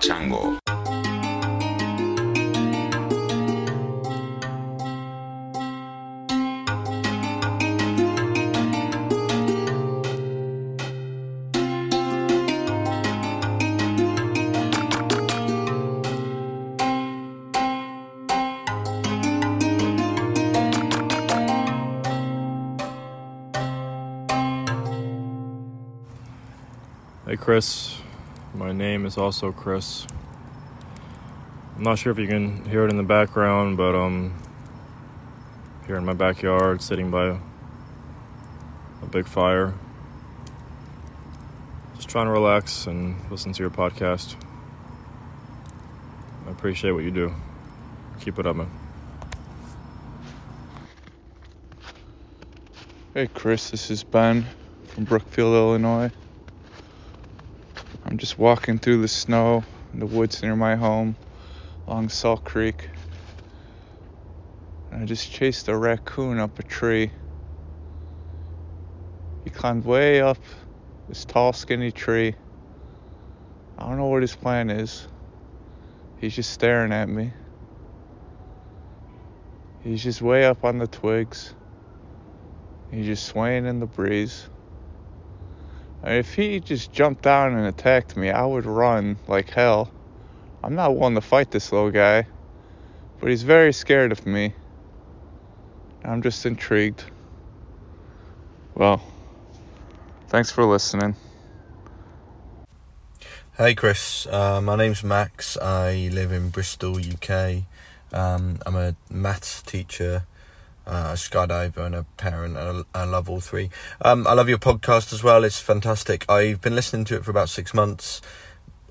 Chango. Hey Chris, name is also Chris. I'm not sure if you can hear it in the background, but um, here in my backyard, sitting by a, a big fire, just trying to relax and listen to your podcast. I appreciate what you do. Keep it up, man. Hey Chris, this is Ben from Brookfield, Illinois. I'm just walking through the snow in the woods near my home along Salt Creek. And I just chased a raccoon up a tree. He climbed way up this tall, skinny tree. I don't know what his plan is. He's just staring at me. He's just way up on the twigs. He's just swaying in the breeze. If he just jumped down and attacked me, I would run like hell. I'm not one to fight this little guy, but he's very scared of me. I'm just intrigued. Well, thanks for listening. Hey Chris, uh, my name's Max. I live in Bristol, UK. Um, I'm a maths teacher uh, a skydiver and a parent, and I love all three. Um, I love your podcast as well. It's fantastic. I've been listening to it for about six months.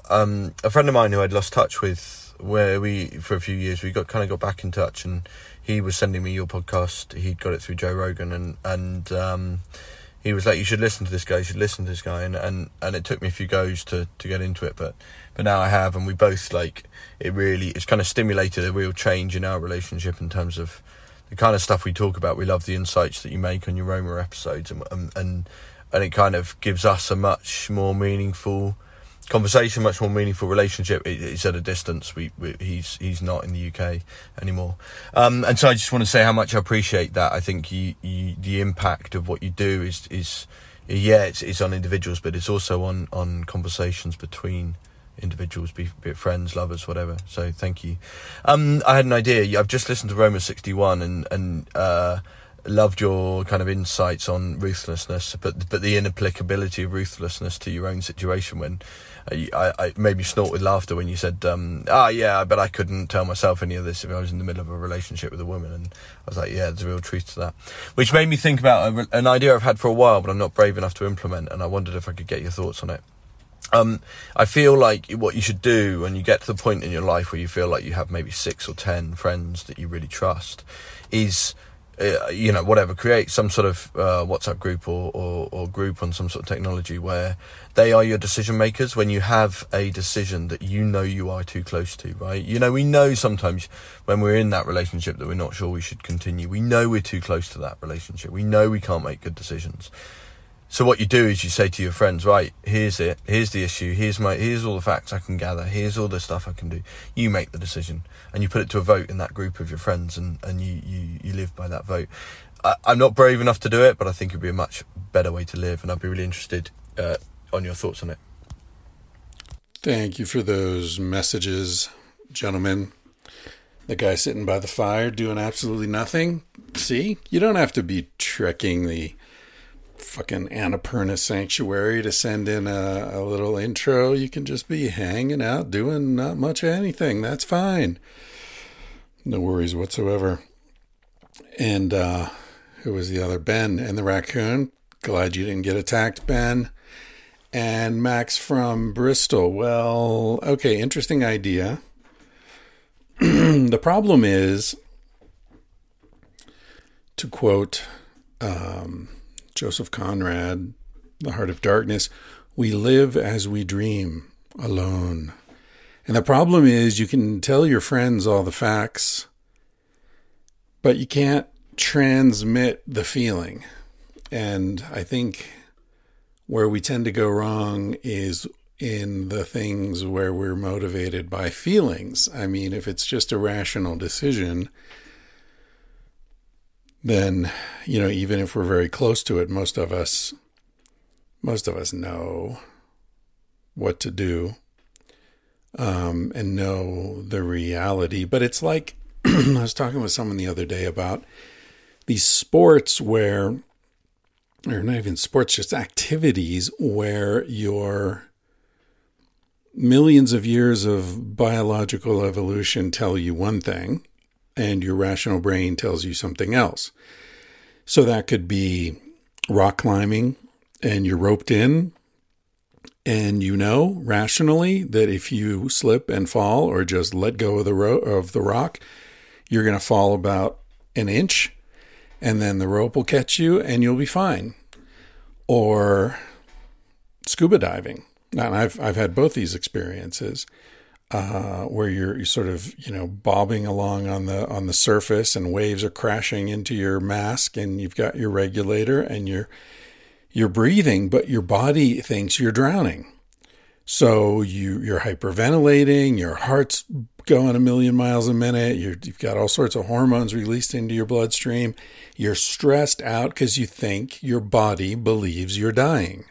Um, a friend of mine who I'd lost touch with, where we for a few years, we got kind of got back in touch, and he was sending me your podcast. He'd got it through Joe Rogan, and and um, he was like, "You should listen to this guy. You should listen to this guy." And and and it took me a few goes to to get into it, but but now I have, and we both like it. Really, it's kind of stimulated a real change in our relationship in terms of the kind of stuff we talk about. We love the insights that you make on your Roma episodes, and and and it kind of gives us a much more meaningful conversation, much more meaningful relationship. It's at a distance. We, we, he's he's not in the UK anymore, um, and so I just want to say how much I appreciate that. I think you, you, the impact of what you do is is yeah, it's it's on individuals, but it's also on on conversations between individuals, be, be, it friends, lovers, whatever. So thank you. Um, I had an idea. I've just listened to Roma 61 and, and, uh, loved your kind of insights on ruthlessness, but, but the inapplicability of ruthlessness to your own situation when uh, I, I made me snort with laughter when you said, um, ah, yeah, but I couldn't tell myself any of this if I was in the middle of a relationship with a woman. And I was like, yeah, there's a real truth to that. Which made me think about a, an idea I've had for a while, but I'm not brave enough to implement. And I wondered if I could get your thoughts on it. Um, I feel like what you should do when you get to the point in your life where you feel like you have maybe six or ten friends that you really trust is, uh, you know, whatever, create some sort of uh, WhatsApp group or, or, or, group on some sort of technology where they are your decision makers when you have a decision that you know you are too close to, right? You know, we know sometimes when we're in that relationship that we're not sure we should continue. We know we're too close to that relationship. We know we can't make good decisions. So what you do is you say to your friends, right, here's it, here's the issue, here's my, here's all the facts I can gather, here's all the stuff I can do. You make the decision, and you put it to a vote in that group of your friends, and and you you you live by that vote. I, am not brave enough to do it, but I think it'd be a much better way to live, and I'd be really interested uh, on your thoughts on it. Thank you for those messages, gentlemen. The guy sitting by the fire doing absolutely nothing. See, you don't have to be trekking the fucking Annapurna Sanctuary to send in a, a little intro. You can just be hanging out doing not much of anything. That's fine. No worries whatsoever. And uh, who was the other? Ben and the raccoon. Glad you didn't get attacked, Ben. And Max from Bristol. Well, okay, interesting idea. the problem is, to quote um, Joseph Conrad, The Heart of Darkness, we live as we dream, alone. And the problem is, you can tell your friends all the facts, but you can't transmit the feeling. And I think where we tend to go wrong is in the things where we're motivated by feelings. I mean, if it's just a rational decision, then, you know, even if we're very close to it, most of us most of us know what to do um, and know the reality. But it's like I was talking with someone the other day about these sports where, or not even sports, just activities where your millions of years of biological evolution tell you one thing and your rational brain tells you something else. So that could be rock climbing and you're roped in and you know rationally that if you slip and fall or just let go of the ro- of the rock, you're going to fall about an inch and then the rope will catch you and you'll be fine. Or scuba diving. And I've I've had both these experiences. Uh, where you're, you're sort of you know bobbing along on the on the surface and waves are crashing into your mask and you've got your regulator and you're you're breathing, but your body thinks you're drowning. So you you're hyperventilating, your heart's going a million miles a minute, you have got all sorts of hormones released into your bloodstream. You're stressed out because you think your body believes you're dying.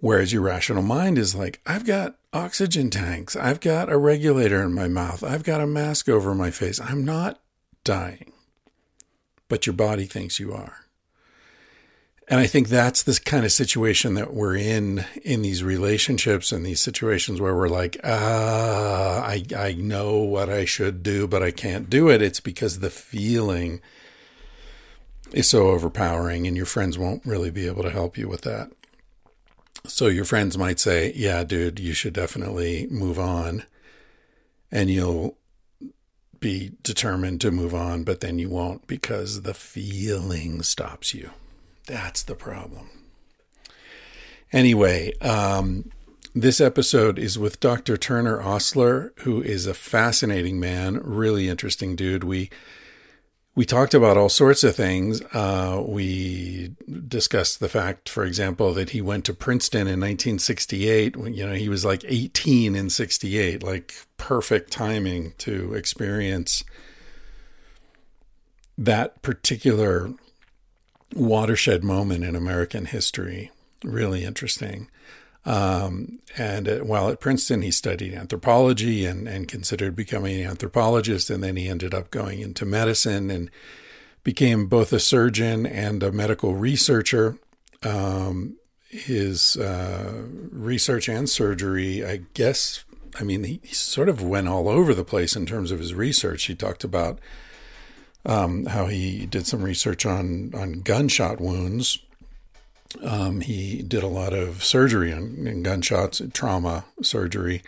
Whereas your rational mind is like, I've got oxygen tanks, I've got a regulator in my mouth, I've got a mask over my face. I'm not dying. But your body thinks you are. And I think that's this kind of situation that we're in in these relationships and these situations where we're like, ah, I, I know what I should do, but I can't do it. It's because the feeling is so overpowering and your friends won't really be able to help you with that. So your friends might say, yeah, dude, you should definitely move on. And you'll be determined to move on, but then you won't because the feeling stops you. That's the problem. Anyway, um, this episode is with Dr. Turner Osler, who is a fascinating man, really interesting dude. We we talked about all sorts of things. Uh, we discussed the fact, for example, that he went to Princeton in 1968. When, you know, he was like 18 in 68, like perfect timing to experience that particular watershed moment in American history. Really interesting. Um, and uh, while at Princeton, he studied anthropology and, and considered becoming an anthropologist. And then he ended up going into medicine and became both a surgeon and a medical researcher. Um, his uh, research and surgery, I guess, I mean, he, he, sort of went all over the place in terms of his research. He talked about um, how he did some research on on gunshot wounds. Um, he did a lot of surgery on gunshots, trauma surgery,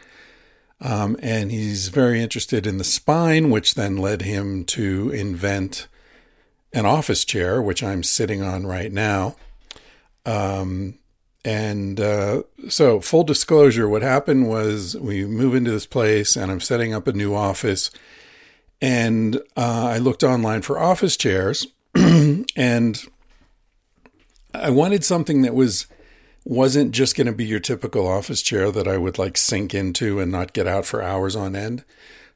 um, and he's very interested in the spine, which then led him to invent an office chair, which I'm sitting on right now. Um, and uh, so, full disclosure, what happened was we move into this place, and I'm setting up a new office and uh, I looked online for office chairs, and I wanted something that was wasn't just going to be your typical office chair that I would like sink into and not get out for hours on end.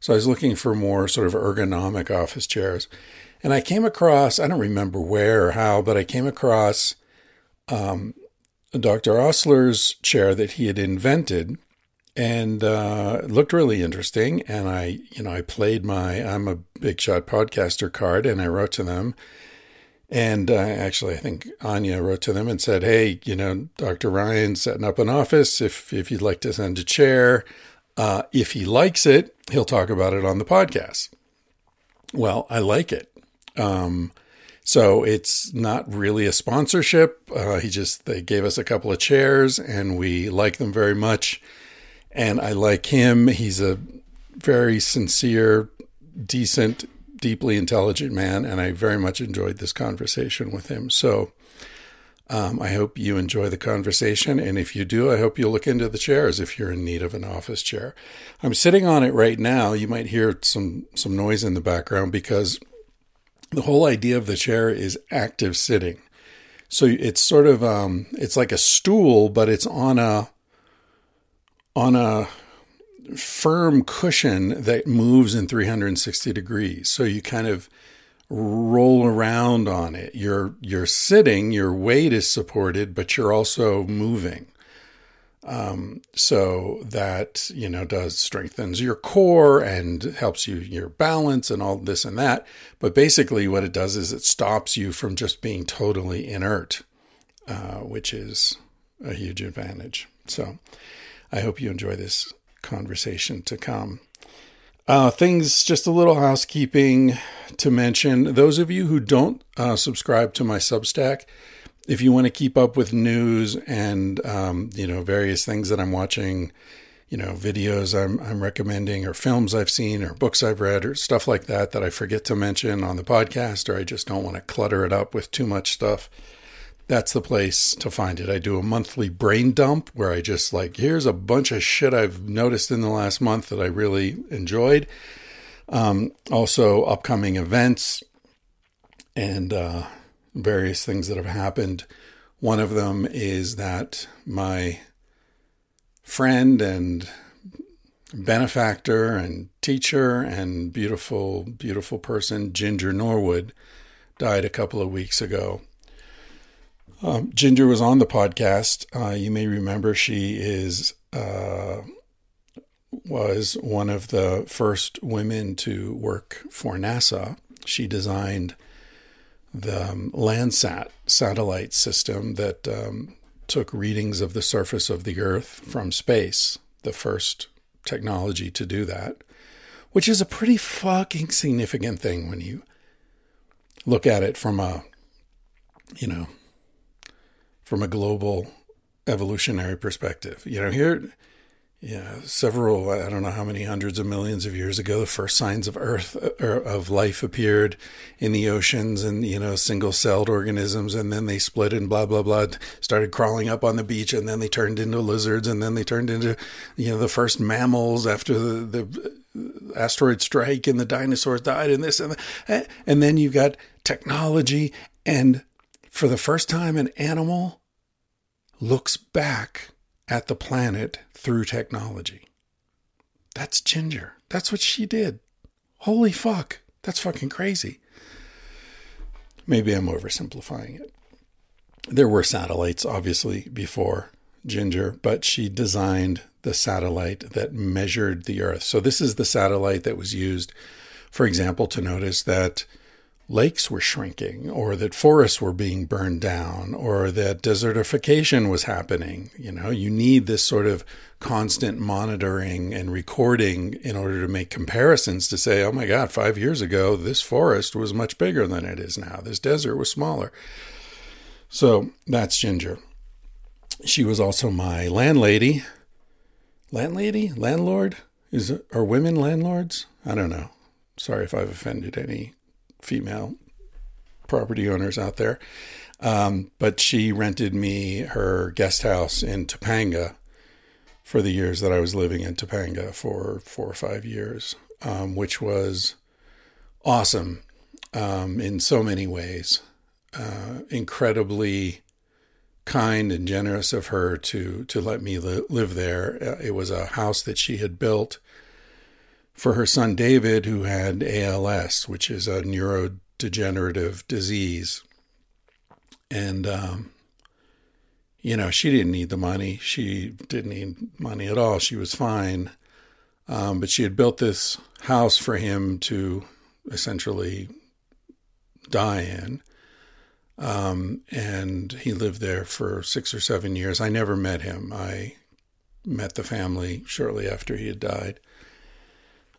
So I was looking for more sort of ergonomic office chairs. And I came across, I don't remember where or how, but I came across um, Dr. Osler's chair that he had invented and uh, looked really interesting. And I, you know, I played my I'm a big shot podcaster card, and I wrote to them. And uh, actually, I think Anya wrote to them and said, "Hey, you know, Dr. Ryan's setting up an office. If if you'd like to send a chair, uh, if he likes it, he'll talk about it on the podcast." Well, I like it. Um, so it's not really a sponsorship. Uh, he just they gave us a couple of chairs, and we like them very much and I like him. He's a very sincere, decent, deeply intelligent man, and I very much enjoyed this conversation with him. So um, I hope you enjoy the conversation, and if you do, I hope you'll look into the chairs if you're in need of an office chair. I'm sitting on it right now. You might hear some some noise in the background because the whole idea of the chair is active sitting. So it's sort of um, it's like a stool, but it's on a on a firm cushion that moves in 360 degrees. So you kind of roll around on it. You're you're sitting, your weight is supported, but you're also moving. Um, so that you know does strengthens your core and helps you your balance and all this and that. But basically, what it does is it stops you from just being totally inert, uh, which is a huge advantage. So I hope you enjoy this conversation to come. Uh, things, just a little housekeeping to mention. Those of you who don't uh, subscribe to my Substack, if you want to keep up with news and um, you know various things that I'm watching, you know videos I'm I'm recommending or films I've seen or books I've read or stuff like that that I forget to mention on the podcast or I just don't want to clutter it up with too much stuff. That's the place to find it. I do a monthly brain dump where I just like here's a bunch of shit I've noticed in the last month that I really enjoyed. Um, also, upcoming events and uh, various things that have happened. One of them is that my friend and benefactor and teacher and beautiful, beautiful person, Ginger Norwood, died a couple of weeks ago. Um, Ginger was on the podcast. Uh, you may remember she is uh, was one of the first women to work for NASA. She designed the um, Landsat satellite system that um, took readings of the surface of the Earth from space, the first technology to do that, which is a pretty fucking significant thing when you look at it from a, you know, from a global evolutionary perspective. You know, here yeah, several, I don't know how many hundreds of millions of years ago, the first signs of Earth or of life appeared in the oceans and, you know, single celled organisms. And then they split and blah, blah, blah, started crawling up on the beach. And then they turned into lizards. And then they turned into, you know, the first mammals after the, the uh, asteroid strike and the dinosaurs died and this and that. And then you've got technology. And for the first time, an animal looks back at the planet through technology. That's Ginger. That's what she did. Holy fuck. That's fucking crazy. Maybe I'm oversimplifying it. There were satellites, obviously, before Ginger, but she designed the satellite that measured the Earth. So, this is the satellite that was used, for example, to notice that lakes were shrinking or that forests were being burned down or that desertification was happening. You know, you need this sort of constant monitoring and recording in order to make comparisons to say, oh my God, five years ago, this forest was much bigger than it is now. This desert was smaller. So that's Ginger. She was also my landlady. Landlady? Landlord? Is are women landlords? I don't know. Sorry if I've offended any female property owners out there. Um, but she rented me her guest house in Topanga for the years that I was living in Topanga for four or five years, um, which was awesome um, in so many ways. Uh, incredibly kind and generous of her to to let me li- live there. Uh, it was a house that she had built for her son David, who had ALS, which is a neurodegenerative disease. And, um, you know, she didn't need the money. She didn't need money at all. She was fine. Um, but she had built this house for him to essentially die in. Um, and he lived there for six or seven years. I never met him. I met the family shortly after he had died.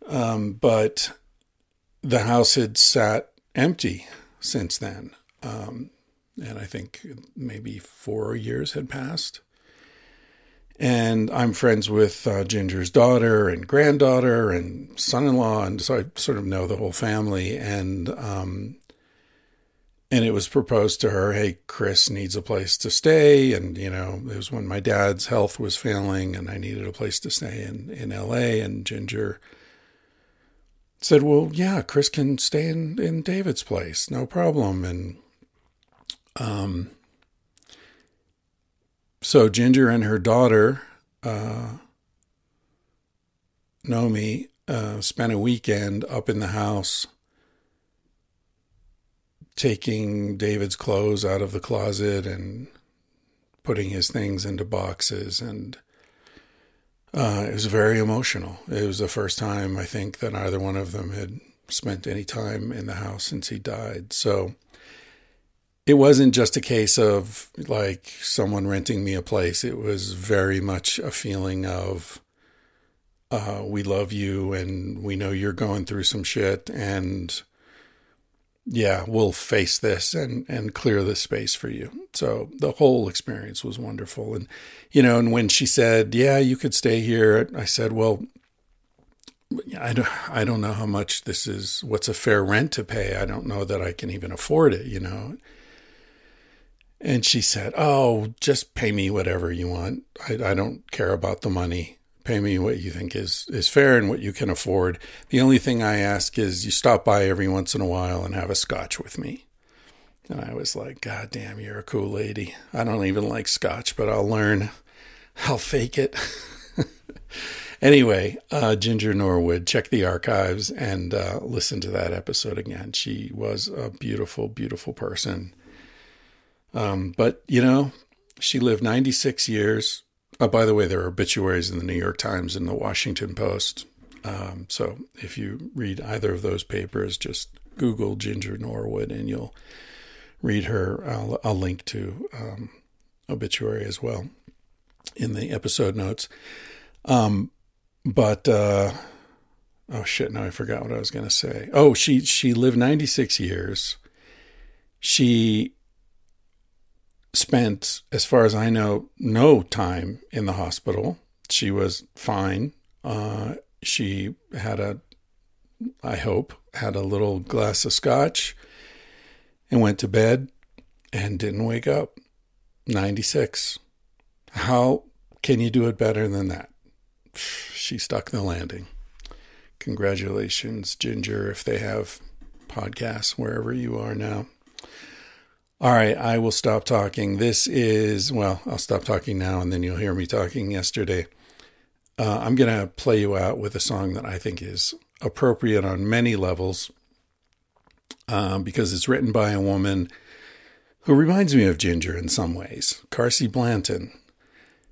Um, but the house had sat empty since then. Um, and I think maybe four years had passed. And I'm friends with uh, Ginger's daughter and granddaughter and son in law. And so I sort of know the whole family. And, um, and it was proposed to her, hey, Chris needs a place to stay. And, you know, it was when my dad's health was failing and I needed a place to stay in, in LA. And Ginger said, "Well, yeah, Chris can stay in in David's place, no problem." And um, so Ginger and her daughter uh, know me uh, spent a weekend up in the house taking David's clothes out of the closet and putting his things into boxes and uh, it was very emotional. It was the first time I think that either one of them had spent any time in the house since he died. So it wasn't just a case of like someone renting me a place. It was very much a feeling of uh, we love you and we know you're going through some shit and yeah, we'll face this and, and clear the space for you. So the whole experience was wonderful. And, you know, and when she said, yeah, you could stay here, I said, well, I don't, I don't know how much this is, what's a fair rent to pay. I don't know that I can even afford it, you know? And she said, oh, just pay me whatever you want. I, I don't care about the money pay me what you think is is fair and what you can afford. The only thing I ask is you stop by every once in a while and have a scotch with me. And I was like, God damn, you're a cool lady. I don't even like scotch, but I'll learn. I'll fake it. anyway, uh, Ginger Norwood, check the archives and uh, listen to that episode again. She was a beautiful, beautiful person. Um, but, you know, she lived 96 years, Oh, by the way, there are obituaries in the New York Times and the Washington Post. Um, so if you read either of those papers, just Google Ginger Norwood and you'll read her. I'll, I'll link to um, obituary as well in the episode notes. Um, but uh, oh shit! Now I forgot what I was going to say. Oh, she she lived ninety six years. She spent, as far as I know, no time in the hospital. She was fine. Uh, she had a, I hope, had a little glass of scotch and went to bed and didn't wake up. 96. How can you do it better than that? She stuck the landing. Congratulations, Ginger, if they have podcasts wherever you are now. All right, I will stop talking. This is, well, I'll stop talking now and then you'll hear me talking yesterday. Uh, I'm going to play you out with a song that I think is appropriate on many levels um, because it's written by a woman who reminds me of Ginger in some ways, Carsie Blanton.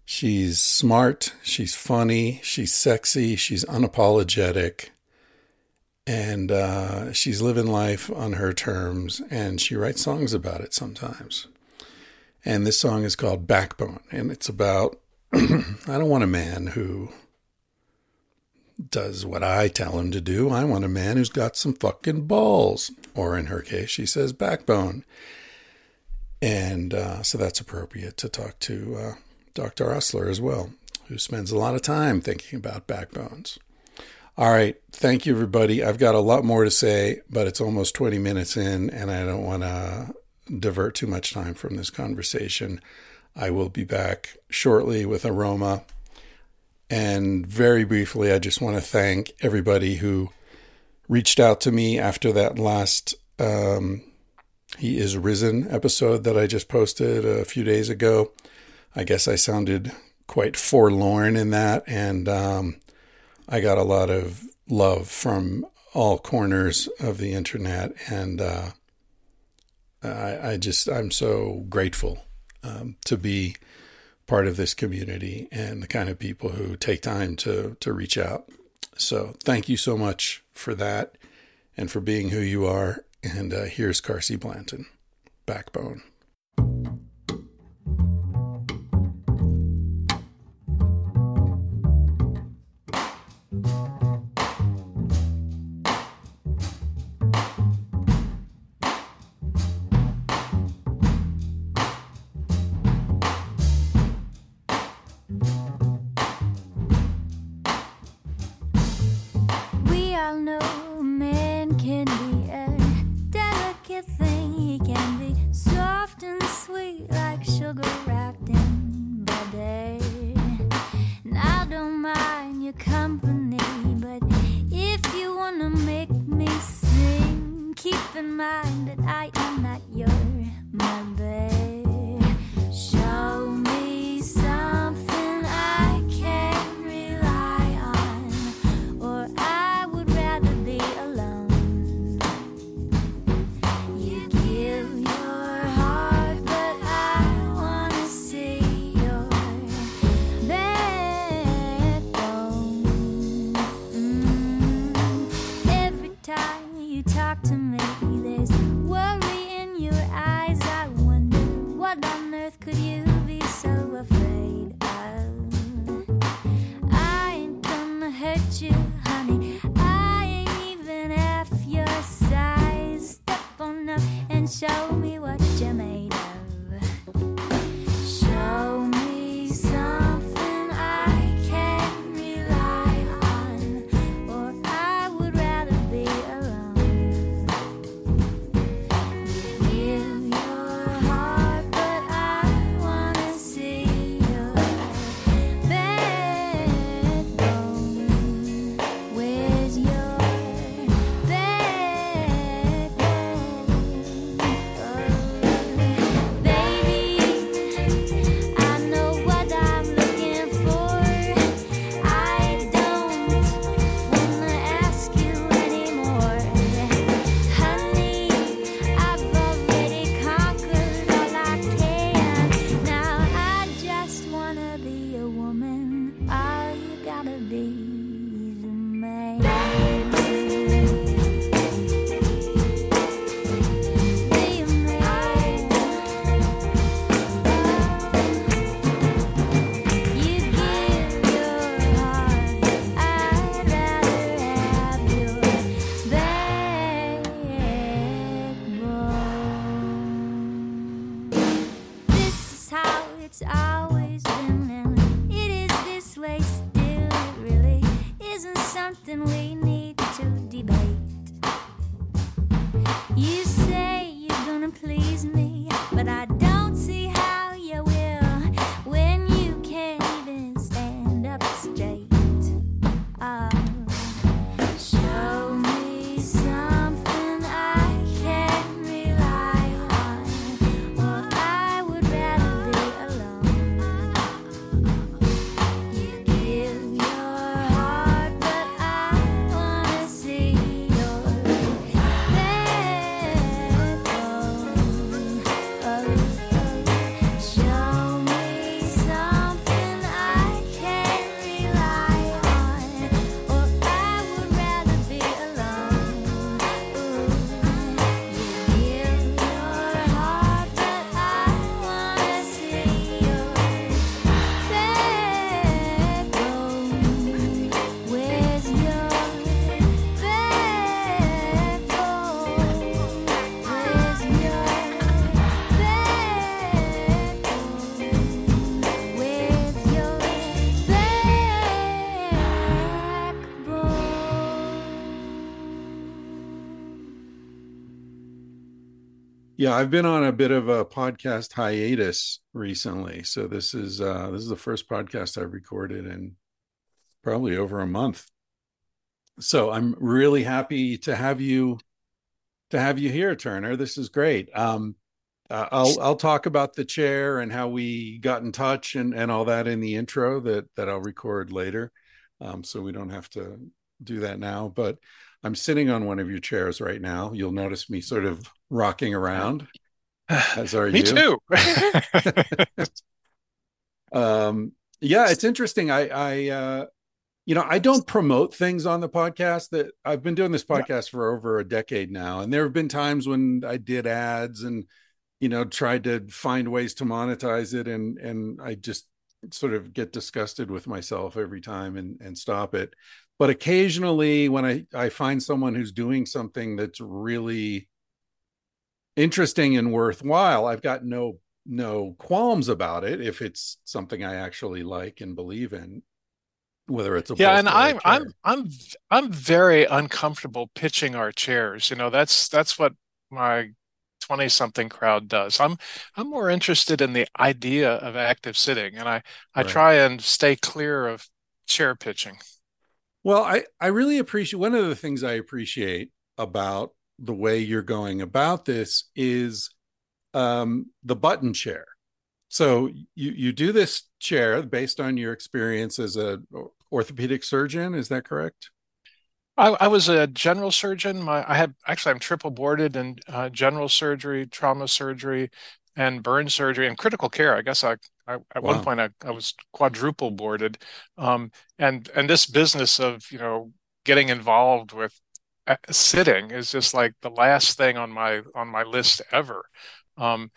She's smart, she's funny, she's sexy, she's unapologetic, and uh, she's living life on her terms and she writes songs about it sometimes. And this song is called backbone and it's about i don't want a man who does what i tell him to do. I want a man who's got some fucking balls. Or in her case she says backbone. And uh, so that's appropriate to talk to uh, dr osler as well who spends a lot of time thinking about backbones all right. Thank you, everybody. I've got a lot more to say, but it's almost 20 minutes in, and I don't want to divert too much time from this conversation. I will be back shortly with Aroma. And very briefly, I just want to thank everybody who reached out to me after that last um, He Is Risen episode that I just posted a few days ago. I guess I sounded quite forlorn in that. And um, I got a lot of love from all corners of the internet, and uh, I, I, just I'm so grateful um, to be part of this community and the kind of people who take time to to reach out. So thank you so much for that and for being who you are. And uh, here's Carsie Blanton, Backbone. Yeah, I've been on a bit of a podcast hiatus recently. So this is uh this is the first podcast I've recorded in probably over a month. So I'm really happy to have you to have you here, Turner. This is great. Um uh, I'll I'll talk about the chair and how we got in touch and and all that in the intro that that I'll record later. Um so we don't have to do that now, but I'm sitting on one of your chairs right now. You'll notice me sort of rocking around. As are Me you. too. um yeah it's interesting i i uh you know i don't promote things on the podcast that i've been doing this podcast for over a decade now and there have been times when i did ads and you know tried to find ways to monetize it and and i just sort of get disgusted with myself every time and and stop it but occasionally when i i find someone who's doing something that's really interesting and worthwhile i've got no no qualms about it if it's something I actually like and believe in, whether it's a yeah, and I'm I'm. I'm I'm very uncomfortable pitching our chairs. You know, that's that's what my 20 something crowd does. I'm I'm more interested in the idea of active sitting and I I Right. try and stay clear of chair pitching. Well, I I really appreciate one of the things I appreciate about the way you're going about this is um the button chair. So you you do this chair based on your experience as a orthopedic surgeon, is that correct? I, I was a general surgeon. My I have actually I'm triple boarded in uh, general surgery, trauma surgery, and burn surgery and critical care. I guess I, I at Wow. one point I, I was quadruple boarded. Um, and and this business of you know getting involved with sitting is just like the last thing on my on my list ever. Um,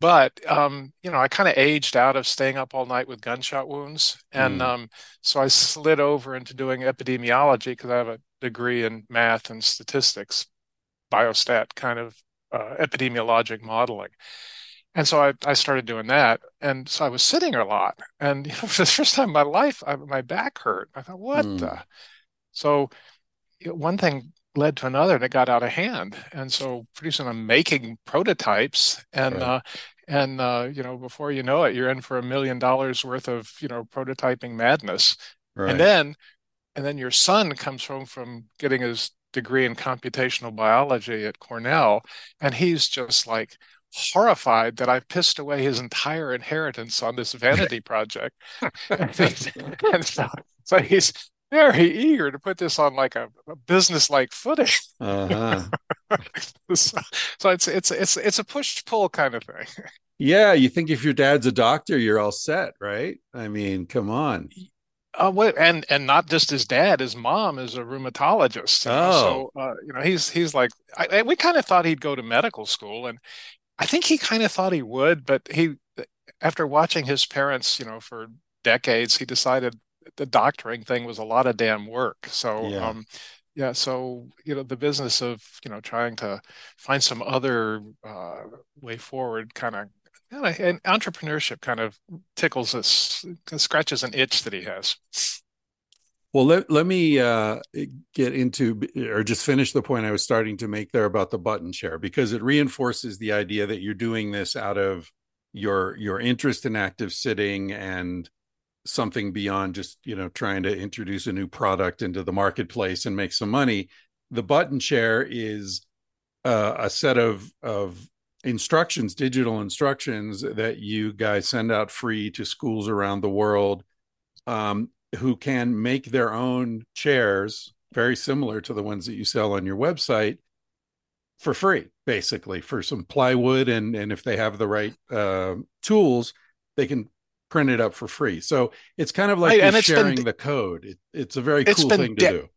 but um, you know, I kind of aged out of staying up all night with gunshot wounds, and Mm. um, so I slid over into doing epidemiology because I have a degree in math and statistics, biostat kind of uh, epidemiologic modeling. And so I, I started doing that. And so I was sitting a lot. And you know, for the first time in my life, I, my back hurt. I thought, what Hmm. the? So one thing led to another and it got out of hand. And so pretty soon I'm making prototypes and Right. uh and uh you know before you know it you're in for a million dollars worth of you know prototyping madness. Right. And then and then your son comes home from getting his degree in computational biology at Cornell and he's just like horrified that I've pissed away his entire inheritance on this vanity project. and, and so, so he's very eager to put this on like a, a business-like footing. uh-huh. so, so it's it's it's it's a push-pull kind of thing. Yeah, you think if your dad's a doctor, you're all set, right? I mean, come on. Uh, what, and and not just his dad, his mom is a rheumatologist. Oh. So uh, you know, he's he's like, I, I- we kind of thought he'd go to medical school, and I think he kind of thought he would, but he, after watching his parents, you know, for decades, he decided the doctoring thing was a lot of damn work. So, Yeah. um, yeah, so you know, the business of you know trying to find some other uh, way forward, kind of, and entrepreneurship kind of tickles us, scratches an itch that he has. Well, let, let me uh, get into or just finish the point I was starting to make there about the button chair because it reinforces the idea that you're doing this out of your your interest in active sitting and something beyond just you know trying to introduce a new product into the marketplace and make some money. The button chair is uh, a set of of instructions, digital instructions that you guys send out free to schools around the world. Um, who can make their own chairs very similar to the ones that you sell on your website for free basically for some plywood and and if they have the right uh, tools they can print it up for free so it's kind of like Right, and it's been- sharing the code it, it's a very It's cool thing to do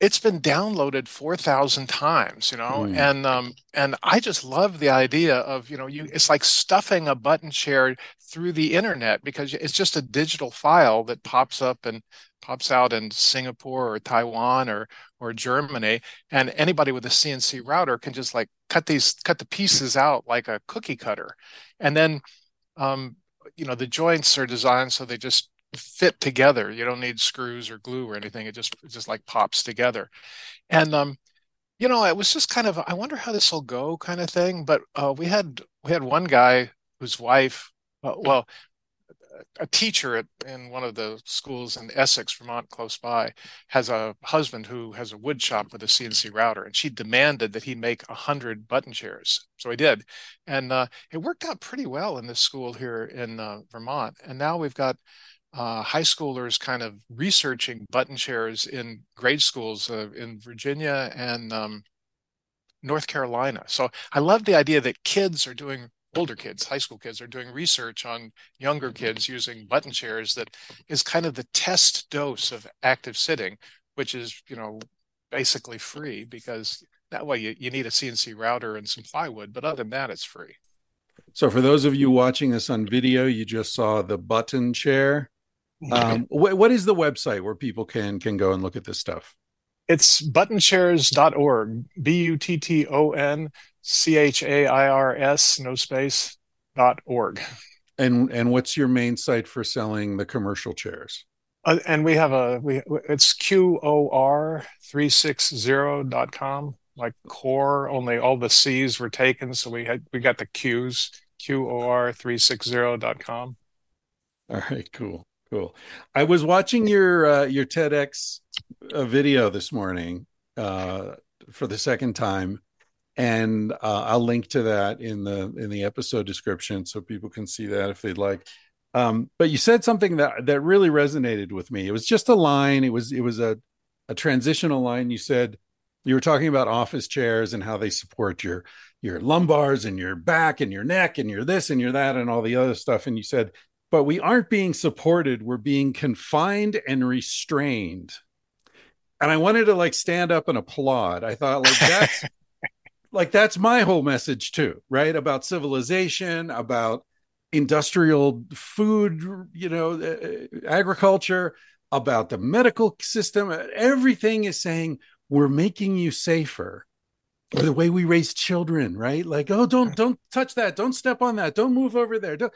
it's been downloaded 4,000 times, you know, Mm. and um and I just love the idea of, you know, you it's like stuffing a button chair through the internet because it's just a digital file that pops up and pops out in Singapore or Taiwan or or Germany and anybody with a CNC router can just like cut these cut the pieces out like a cookie cutter. And then um you know, the joints are designed so they just fit together. You don't need screws or glue or anything. It just it just like pops together. And um, you know, it was just kind of I wonder how this will go kind of thing. But uh, we had we had one guy whose wife, uh, well, a teacher at in one of the schools in Essex, Vermont, close by, has a husband who has a wood shop with a CNC router, and she demanded that he make a hundred button chairs. So he did, and uh, it worked out pretty well in this school here in uh, Vermont. And now we've got uh, high schoolers kind of researching button chairs in grade schools uh, in Virginia and um, North Carolina. So I love the idea that kids are doing older kids, high school kids, are doing research on younger kids using button chairs that is kind of the test dose of active sitting, which is, you know, basically free because that way you, you need a CNC router and some plywood, but other than that, it's free. so for those of you watching this on video you just saw the button chair um, wh- what is the website where people can can go and look at this stuff It's buttonchairs.org, B U T T O N C H A I R S, no space, dot org. and and what's your main site for selling the commercial chairs Uh, and we have a, we it's Q O R 360.com, like core, only all the C's were taken. So we had, we got the Q's, Q O R 360.com. All right, cool, cool. I was watching your uh, your TEDx uh, video this morning uh, for the second time, and uh, I'll link to that in the in the episode description so people can see that if they'd like. Um, but you said something that that really resonated with me. It was just a line. It was it was a a transitional line. You said you were talking about office chairs and how they support your your lumbars and your back and your neck and your this and your that and all the other stuff. And you said but we aren't being supported we're being confined and restrained and i wanted to like stand up and applaud i thought like that's like that's my whole message too right? About civilization about industrial food you know uh, agriculture about the medical system. Everything is saying we're making you safer or the way we raise children right? Like oh don't don't touch that. Don't step on that. Don't move over there. Don't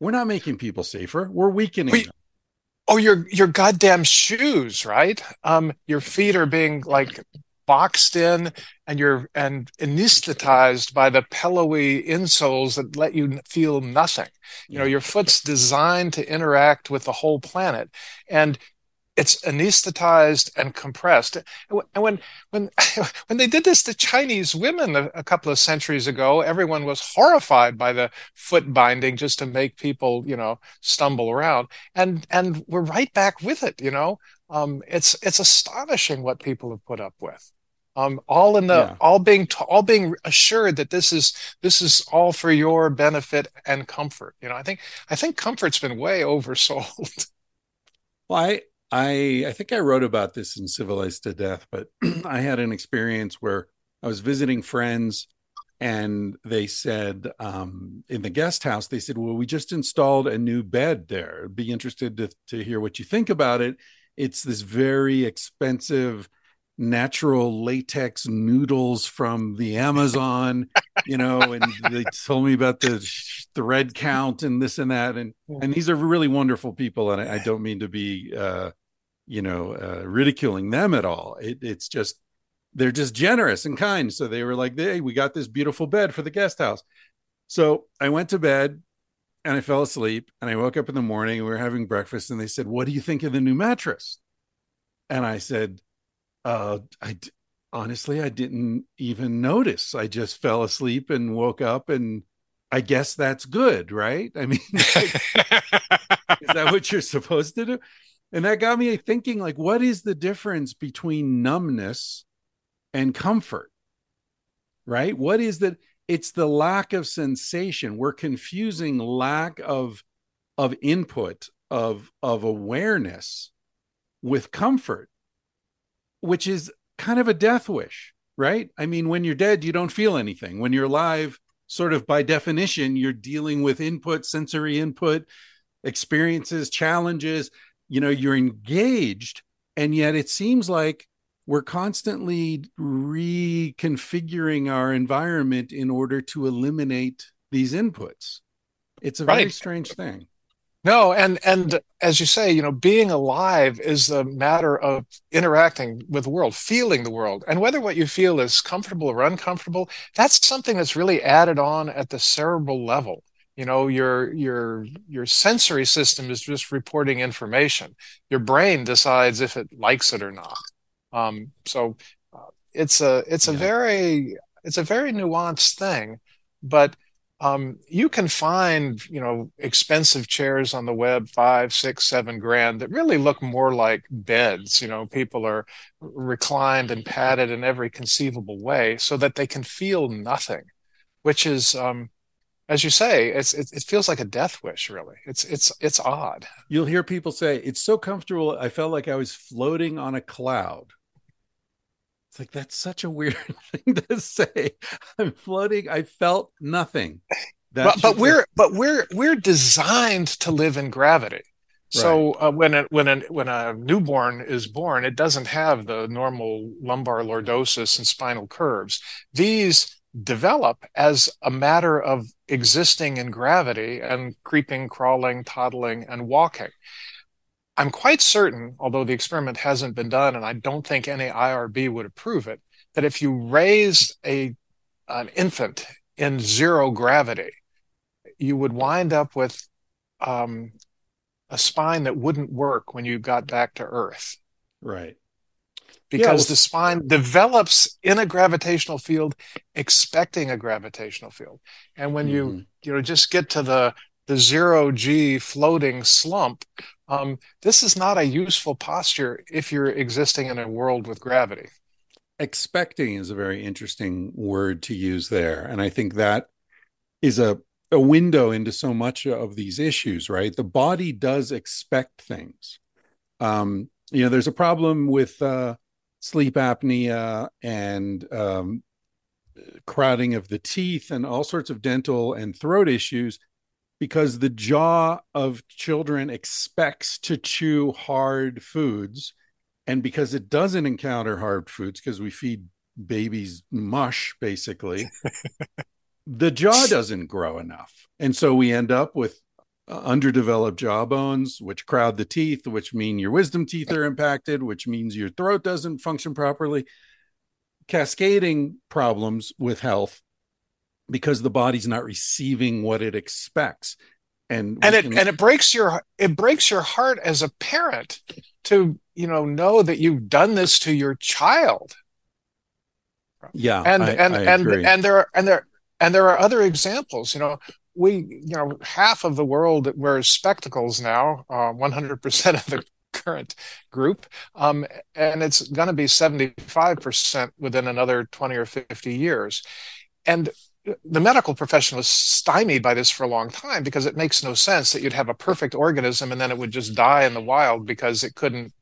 we're not making people safer. We're weakening We- them. Oh, your your goddamn shoes, right? Um, your feet are being like boxed in, and you're and anesthetized by the pillowy insoles that let you feel nothing. You know, your foot's designed to interact with the whole planet, and it's anesthetized and compressed. And when when when they did this to Chinese women a, a couple of centuries ago, everyone was horrified by the foot binding just to make people, you know, stumble around. And and we're right back with it, you know. Um, it's it's astonishing what people have put up with. Um, all in the Yeah. all being t- all being assured that this is this is all for your benefit and comfort. You know, I think I think comfort's been way oversold. Well, I I I think I wrote about this in Civilized to Death, but I had an experience where I was visiting friends and they said um, in the guest house they said well we just installed a new bed there be interested to, to hear what you think about it it's this very expensive natural latex noodles from the amazon you know and they told me about the thread count and this and that and and these are really wonderful people and i, I don't mean to be uh you know uh, ridiculing them at all it, it's just they're just generous and kind. So they were like, "Hey, we got this beautiful bed for the guest house." So I went to bed and I fell asleep. And I woke up in the morning and we were having breakfast. And they said, "What do you think of the new mattress?" And I said, uh, "I honestly, I didn't even notice. I just fell asleep and woke up and." I guess that's good, right? I mean, like, is that what you're supposed to do? And that got me thinking, like, what is the difference between numbness and comfort right what is that it's the lack of sensation we're confusing lack of of input of of awareness with comfort which is kind of a death wish right i mean when you're dead you don't feel anything when you're alive sort of by definition you're dealing with input sensory input experiences challenges you know you're engaged and yet it seems like we're constantly reconfiguring our environment in order to eliminate these inputs. It's a very strange thing. No, and and as you say, you know, being alive is a matter of interacting with the world, feeling the world, and whether what you feel is comfortable or uncomfortable, that's something that's really added on at the cerebral level. You know, your your your sensory system is just reporting information. Your brain decides if it likes it or not. Um, so uh, it's a it's a yeah. very it's a very nuanced thing, but um, you can find you know expensive chairs on the web five six seven grand that really look more like beds you know people are reclined and padded in every conceivable way so that they can feel nothing which is um, as you say it's it, it, feels like a death wish really. It's it's it's odd. You'll hear people say it's so comfortable i felt like i was floating on a cloud it's like that's such a weird thing to say. I'm floating. I felt nothing. but, but we're but we're we're designed to live in gravity. So uh, when a, when a, when a newborn is born, it doesn't have the normal lumbar lordosis and spinal curves. These develop as a matter of existing in gravity and creeping, crawling, toddling, and walking. I'm quite certain, although the experiment hasn't been done, and I don't think any IRB would approve it, that if you raised a an infant in zero gravity, you would wind up with um, a spine that wouldn't work when you got back to Earth. Right. Because yeah, well, the spine develops in a gravitational field, expecting a gravitational field. And when mm-hmm. you, you know, just get to the the zero G floating slump, um, this is not a useful posture if you're existing in a world with gravity. Expecting is a very interesting word to use there. And I think that is a, a window into so much of these issues, right? The body does expect things. Um, you know, there's a problem with uh, sleep apnea and um, crowding of the teeth and all sorts of dental and throat issues because the jaw of children expects to chew hard foods. And because it doesn't encounter hard foods because we feed babies mush basically the jaw doesn't grow enough. And so we end up with uh, underdeveloped jaw bones which crowd the teeth which mean your wisdom teeth are impacted which means your throat doesn't function properly. Cascading problems with health because the body's not receiving what it expects. And and it can... and it breaks your it breaks your heart as a parent to you know know that you've done this to your child. Yeah and I, and I and and there are and there and there are other examples you know we you know half of the world wears spectacles now uh, 100% of the current group. Um, and it's going to be 75% within another 20 or 50 years. And the medical profession was stymied by this for a long time because it makes no sense that you'd have a perfect organism and then it would just die in the wild because it couldn't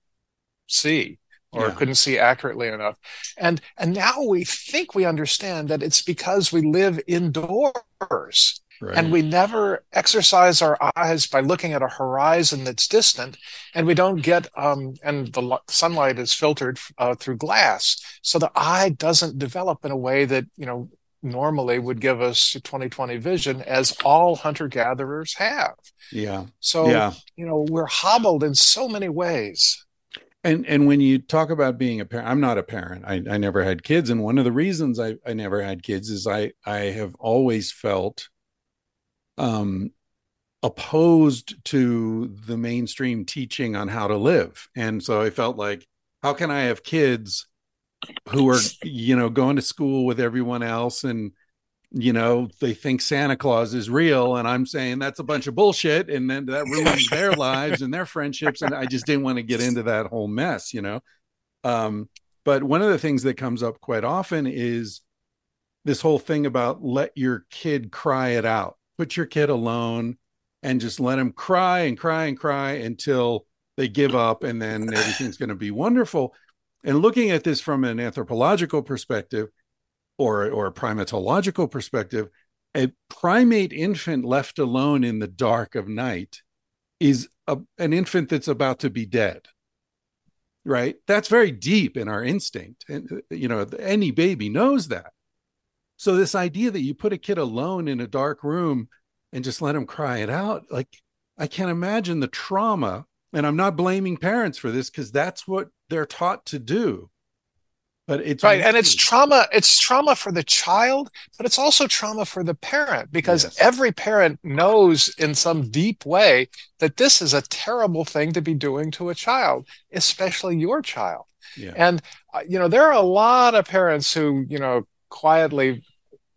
see or Yeah. couldn't see accurately enough. And and now we think we understand that it's because we live indoors Right. and we never exercise our eyes by looking at a horizon that's distant and we don't get um, and the sunlight is filtered uh, through glass so the eye doesn't develop in a way that you know normally would give us 2020 vision as all hunter gatherers have yeah. so yeah. you know we're hobbled in so many ways And and when you talk about being a parent, I'm not a parent. I, I never had kids, and one of the reasons I, I never had kids is I I have always felt um opposed to the mainstream teaching on how to live. And so I felt like, how can I have kids who are, you know, going to school with everyone else and you know, they think Santa Claus is real, and I'm saying that's a bunch of bullshit, and then that ruins their lives and their friendships. And I just didn't want to get into that whole mess, you know. Um, but one of the things that comes up quite often is this whole thing about let your kid cry it out, put your kid alone, and just let them cry and cry and cry until they give up, and then everything's going to be wonderful. And looking at this from an anthropological perspective or or a primatological perspective, a primate infant left alone in the dark of night is a, an infant that's about to be dead. Right? That's very deep in our instinct. And you know, any baby knows that. So this idea that you put a kid alone in a dark room and just let him cry it out, like I can't imagine the trauma. And I'm not blaming parents for this because that's what they're taught to do. But it's right and it's trauma it's trauma for the child but it's also trauma for the parent because Yes. every parent knows in some deep way that this is a terrible thing to be doing to a child especially your child yeah. and uh, you know there are a lot of parents who you know quietly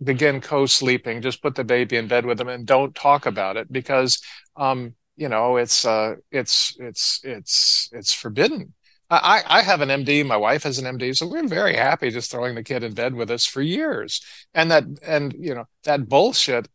begin co-sleeping just put the baby in bed with them and don't talk about it because um you know it's uh it's it's it's it's forbidden I, I have an MD. My wife has an MD, so we're very happy just throwing the kid in bed with us for years. And that, and you know, that bullshit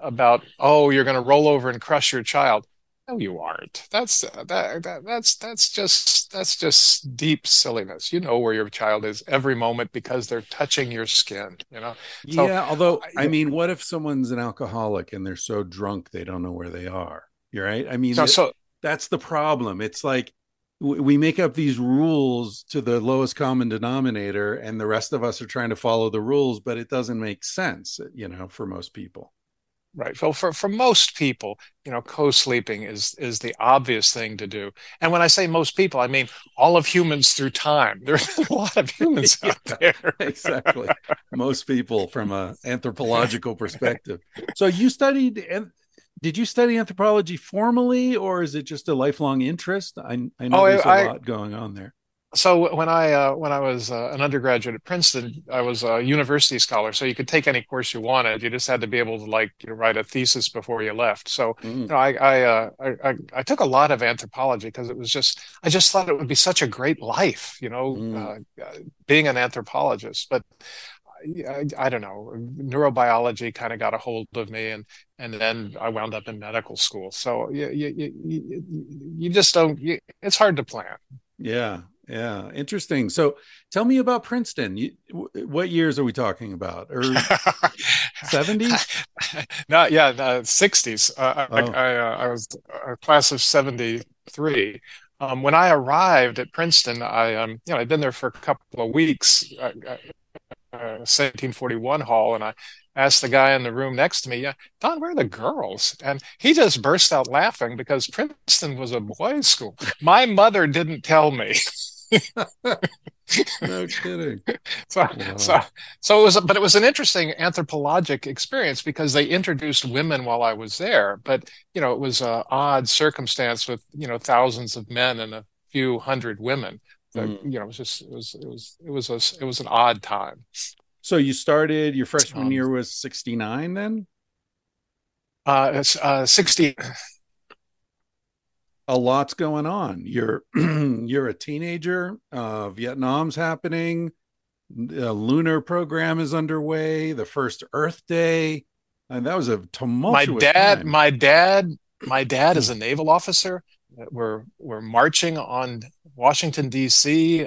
about oh, you're going to roll over and crush your child. No, you aren't. That's uh, that, that that's that's just that's just deep silliness. You know where your child is every moment because they're touching your skin. You know. So, yeah, although I- I mean, what if someone's an alcoholic and they're so drunk they don't know where they are? You're right. I mean, So, it- so that's the problem. It's like we make up these rules to the lowest common denominator, and the rest of us are trying to follow the rules, but it doesn't make sense, you know, for most people. Right. So for, for most people, you know, co-sleeping is is the obvious thing to do. And when I say most people, I mean all of humans through time. There's a lot of humans out there. exactly. Most people from a anthropological perspective. So you studied and did you study anthropology formally or is it just a lifelong interest? I, I know Oh, there's a I- lot going on there. So when I uh, when I was uh, an undergraduate at Princeton, I was a university scholar. So you could take any course you wanted. You just had to be able to like you know, write a thesis before you left. So Mm. you know, I I, uh, I I I took a lot of anthropology because it was just I just thought it would be such a great life, you know, Mm. uh, uh, being an anthropologist. But I, I, I don't know, neurobiology kind of got a hold of me, and and then I wound up in medical school. So you you you, you, just don't. You, it's hard to plan. Yeah, yeah, interesting. So, tell me about Princeton. You, w- what years are we talking about? Or seventies? no, yeah, the 60s. Uh, I, Oh. I, uh, I was a class of 73. Um, when I arrived at Princeton, I, um, you know, I'd been there for a couple of weeks, uh, uh, 1741 hall, and I asked the guy in the room next to me, Don, where are the girls? And he just burst out laughing because Princeton was a boys' school. My mother didn't tell me. no kidding. So, Wow. so, so it was, but it was an interesting anthropologic experience because they introduced women while I was there. But you know, it was a odd circumstance with you know thousands of men and a few hundred women. Mm. You know, it was just it was it was it was a it was an odd time. So you started your freshman Um, year was 69 then? Uh, it's uh, sixty. A lot's going on. You're you're a teenager. Uh, Vietnam's happening. The lunar program is underway. The first Earth Day, and that was a tumultuous. My dad, time. my dad, my dad is a naval officer. We're we're marching on Washington D.C.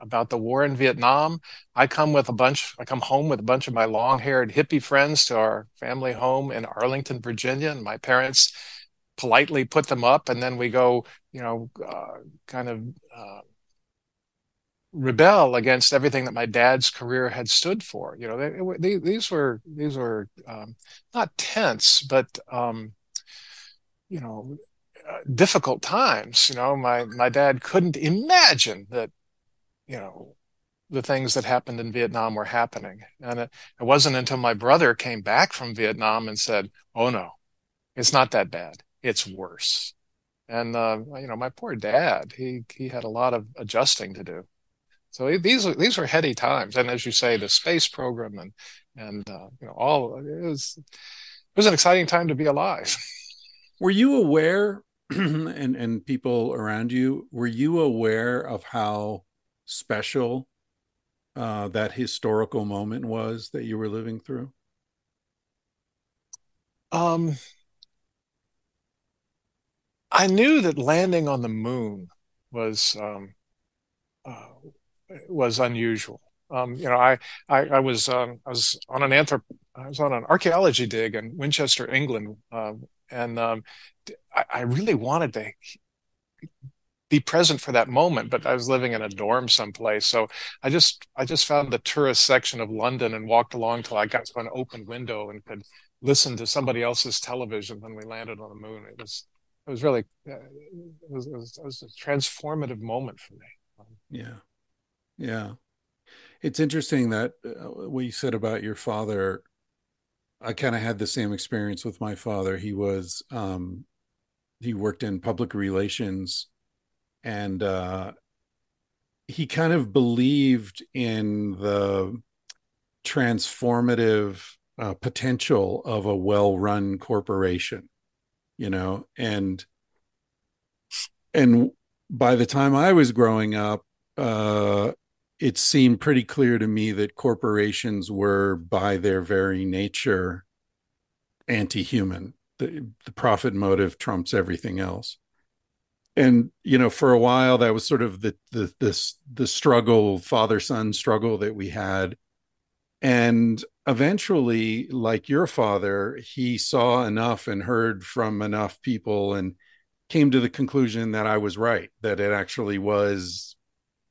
about the war in Vietnam. I come with a bunch. I come home with a bunch of my long-haired hippie friends to our family home in Arlington, Virginia, and my parents politely put them up, and then we go, you know, uh, kind of. Uh, rebel against everything that my dad's career had stood for. You know, they, they, these were these were um, not tense, but um, you know, uh, difficult times. You know, my my dad couldn't imagine that, you know, the things that happened in Vietnam were happening, and it, it wasn't until my brother came back from Vietnam and said, "Oh no, it's not that bad. It's worse." And uh, you know, my poor dad, he he had a lot of adjusting to do. So these these were heady times, and as you say, the space program and and uh, you know all it was it was an exciting time to be alive. Were you aware, and and people around you, were you aware of how special uh, that historical moment was that you were living through? Um, I knew that landing on the moon was um, uh, was unusual. Um, you know, I I, I was um, I was on an anthrop I was on an archaeology dig in Winchester, England, uh, and um, I, I, really wanted to be present for that moment, but I was living in a dorm someplace, so I just I just found the tourist section of London and walked along till I got to an open window and could listen to somebody else's television when we landed on the moon. It was it was really uh, it, was, it, was, it was a transformative moment for me. Yeah. Yeah. It's interesting that uh, what you said about your father. I kind of had the same experience with my father. He was, um, he worked in public relations and uh, he kind of believed in the transformative uh, potential of a well run corporation, you know, and, and by the time I was growing up, uh, it seemed pretty clear to me that corporations were, by their very nature, anti human. The, the profit motive trumps everything else. And you know, for a while, that was sort of the the this the struggle, father son struggle that we had. And eventually, like your father, he saw enough and heard from enough people and came to the conclusion that I was right, that it actually was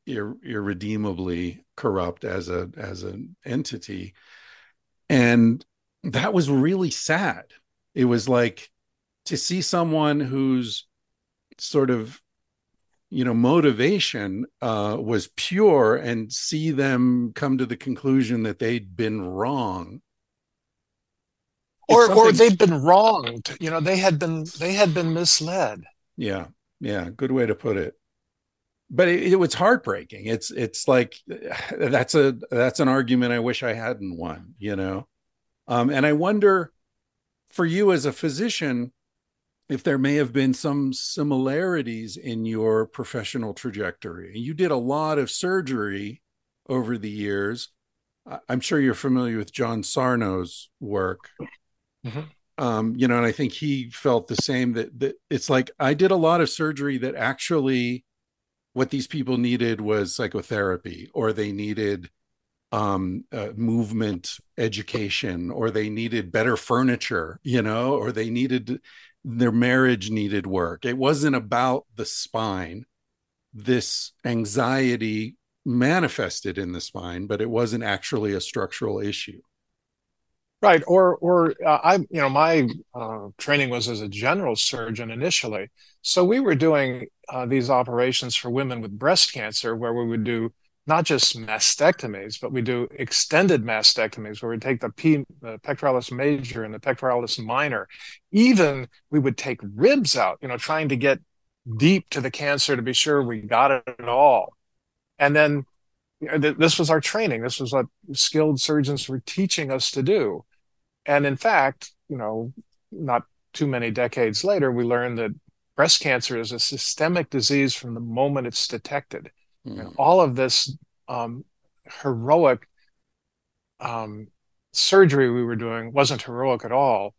ir- irredeemably corrupt as a as an entity. And that was really sad. It was like to see someone who's sort of you know motivation uh, was pure and see them come to the conclusion that they'd been wrong or or they'd been wronged you know they had been they had been misled yeah yeah good way to put it but it, it, was heartbreaking. It's it's like that's a that's an argument I wish I hadn't won, you know. Um, and I wonder for you as a physician if there may have been some similarities in your professional trajectory. And you did a lot of surgery over the years. I'm sure you're familiar with John Sarno's work. Mm-hmm. Um, you know, and I think he felt the same that that it's like I did a lot of surgery that actually what these people needed was psychotherapy or they needed um, uh, movement education or they needed better furniture you know or they needed their marriage needed work. It wasn't about the spine. This anxiety manifested in the spine but it wasn't actually a structural issue. Right, or or uh, I, you know, my uh, training was as a general surgeon initially, so we were doing uh, these operations for women with breast cancer, where we would do not just mastectomies, but we do extended mastectomies, where we take the, P, the pectoralis major and the pectoralis minor. Even we would take ribs out, you know, trying to get deep to the cancer to be sure we got it all, and then this was our training. This was what skilled surgeons were teaching us to do. And in fact, you know, not too many decades later, we learned that breast cancer is a systemic disease from the moment it's detected. Mm. And all of this um, heroic um, surgery we were doing wasn't heroic at all.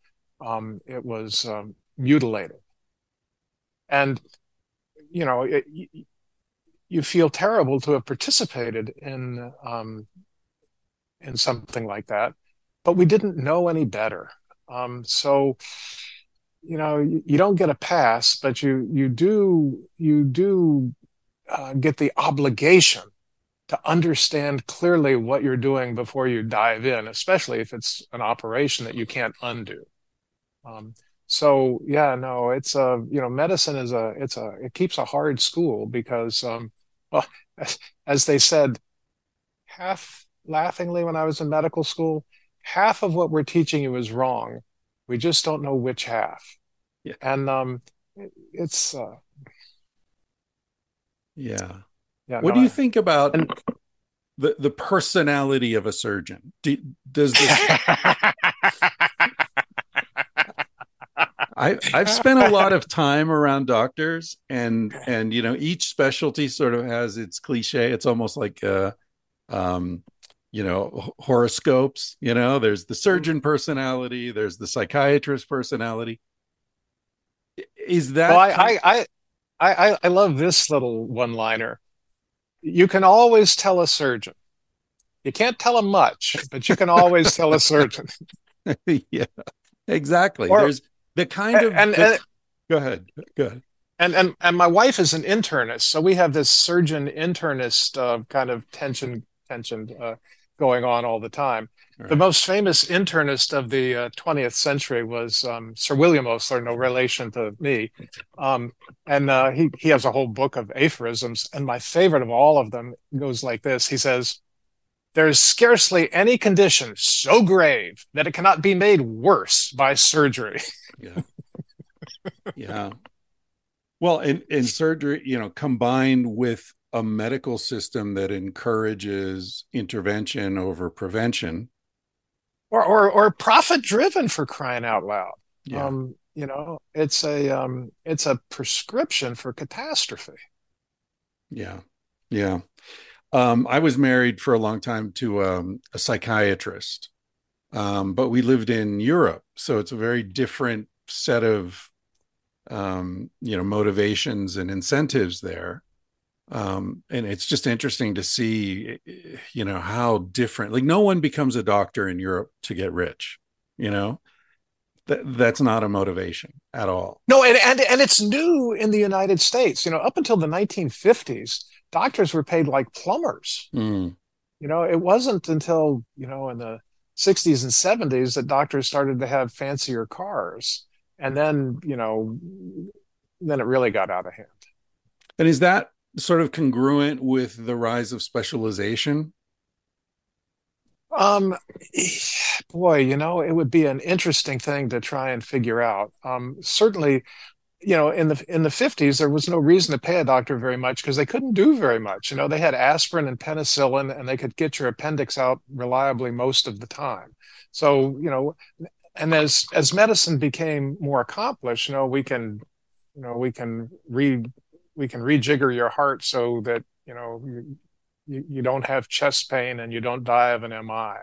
Um, it was um, mutilated, and you know, it, you feel terrible to have participated in um, in something like that, but we didn't know any better. Um, so, you know, you, you, don't get a pass, but you you do you do uh, get the obligation to understand clearly what you're doing before you dive in, especially if it's an operation that you can't undo. Um, so yeah, no, it's a you know, medicine is a it's a it keeps a hard school because um, well, as, as they said, half laughingly when I was in medical school, half of what we're teaching you is wrong. We just don't know which half. Yeah. And um, it, it's uh, yeah. Yeah. What no, do you I- think about and- the the personality of a surgeon? Do, does this I, I've spent a lot of time around doctors, and and you know each specialty sort of has its cliche. It's almost like uh, um, you know horoscopes. You know, there's the surgeon personality, there's the psychiatrist personality. Is that well, I, I, I, I, I love this little one-liner. You can always tell a surgeon. You can't tell him much, but you can always tell a surgeon. yeah, exactly. Or- there's the kind of and, and go ahead, go ahead. and and and my wife is an internist, so we have this surgeon internist uh, kind of tension tension uh, going on all the time. All The most famous internist of the uh, 20th century was um, Sir William Osler, no relation to me, um, and uh, he he has a whole book of aphorisms. And my favorite of all of them goes like this: He says, "There is scarcely any condition so grave that it cannot be made worse by surgery." yeah yeah well and and surgery you know combined with a medical system that encourages intervention over prevention. Or or or profit driven for crying out loud. yeah. Um, you know, it's a um, it's a prescription for catastrophe. yeah. Yeah. Um i was married for a long time to um, a psychiatrist. Um but we lived in europe so it's a very different set of um you know motivations and incentives there um and it's just interesting to see you know how different like no one becomes a doctor in europe to get rich you know that that's not a motivation at all No, and, and and it's new in the United States. You know, up until the 1950s, doctors were paid like plumbers. Mm, You know, it wasn't until you know in the 60s and 70s that doctors started to have fancier cars, and then you know, then it really got out of hand. and is that sort of congruent with the rise of specialization Um, boy, you know, it would be an interesting thing to try and figure out. Um, certainly, you know, in the in the 50s, there was no reason to pay a doctor very much because they couldn't do very much. You know, they had aspirin and penicillin, and they could get your appendix out reliably most of the time. So, you know, and as as medicine became more accomplished, you know, we can, you know, we can re we can rejigger your heart so that you know you, you, don't have chest pain and you don't die of an MI.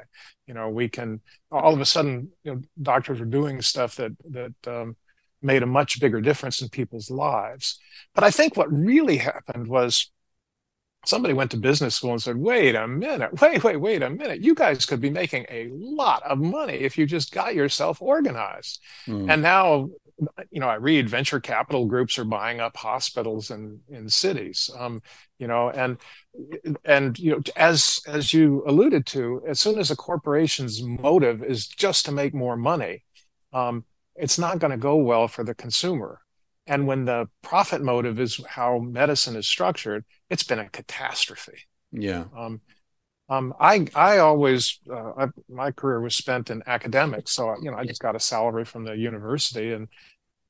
You know, we can all of a sudden, you know, doctors are doing stuff that that um, made a much bigger difference in people's lives. But I think what really happened was somebody went to business school and said, "Wait a minute, wait, wait, wait a minute. You guys could be making a lot of money if you just got yourself organized." Mm, And now, you know, I read venture capital groups are buying up hospitals in in cities. Um, you know, and and you know, as as you alluded to, as soon as a corporation's motive is just to make more money, um, it's not going to go well for the consumer. And when the profit motive is how medicine is structured, it's been a catastrophe. yeah Um, um, I I always uh, I, my career was spent in academics, so you know I just got a salary from the university and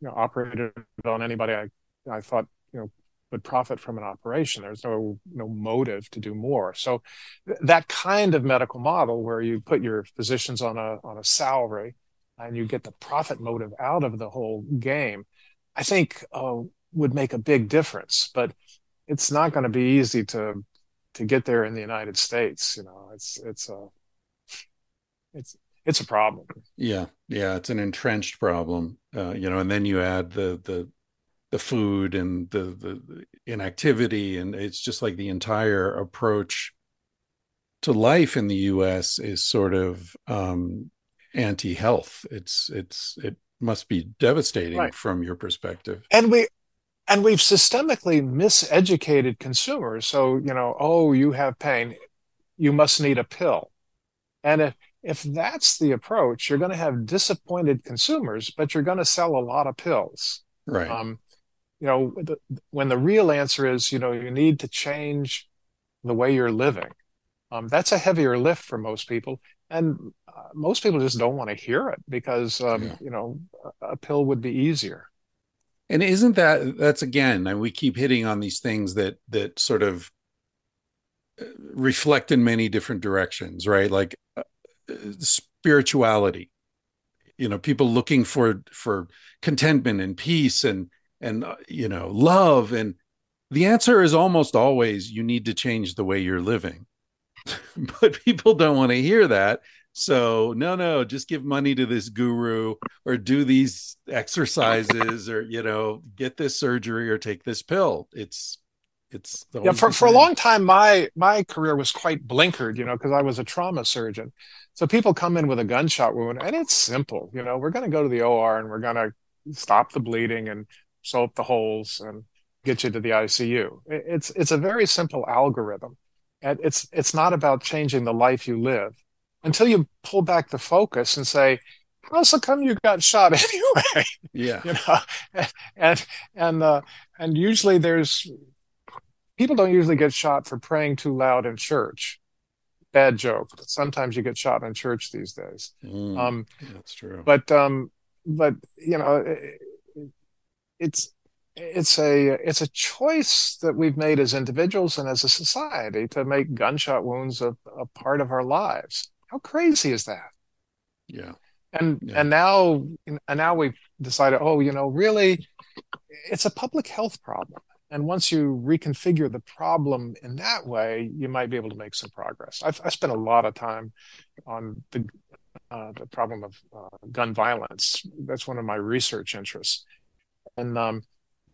you know operated on anybody I I thought you know would profit from an operation. There's no no motive to do more. So th- that kind of medical model where you put your physicians on a on a salary and you get the profit motive out of the whole game, I think uh, would make a big difference. But it's not going to be easy to to get there in the United States. You know, it's it's a it's it's a problem. Yeah, yeah, it's an entrenched problem. Uh, you know, and then you add the the the food and the, the inactivity, and it's just like the entire approach to life in the U.S. is sort of um, anti-health. It's it's it must be devastating Right. from your perspective. and we and we've systemically miseducated consumers so you know oh you have pain you must need a pill and if if that's the approach you're going to have disappointed consumers but you're going to sell a lot of pills Right. um, you know the, when the real answer is you know you need to change the way you're living um, that's a heavier lift for most people and uh, most people just don't want to hear it because um, Yeah. you know a, a pill would be easier And isn't that that's again, and we keep hitting on these things that that sort of uh, reflect in many different directions, right? Like uh, spirituality. You know, people looking for for contentment and peace and and uh, you know, love and the answer is almost always you need to change the way you're living. but people don't want to hear that. So, no, no, just give money to this guru or do these exercises or you know get this surgery or take this pill it's it's yeah for, for a long time my my career was quite blinkered you know because i was a trauma surgeon. So people come in with a gunshot wound and it's simple you know we're going to go to the or and we're going to stop the bleeding and sew up the holes and get you to the icu it's it's a very simple algorithm and it's it's not about changing the life you live. Until you pull back the focus and say how's it come you got shot anyway? Yeah. You know? And and uh, and usually there's people don't usually get shot for praying too loud in church. Bad joke sometimes you get shot in church these days. Mm, um that's true. but um but you know it- it's it's a it's a choice that we've made as individuals and as a society to make gunshot wounds a, a part of our lives. How crazy is that? Yeah. And Yeah. and now and now we've decided oh you know really it's a public health problem and once you reconfigure the problem in that way you might be able to make some progress. I've i spent a lot of time on the uh, the problem of uh, gun violence. That's one of my research interests. And um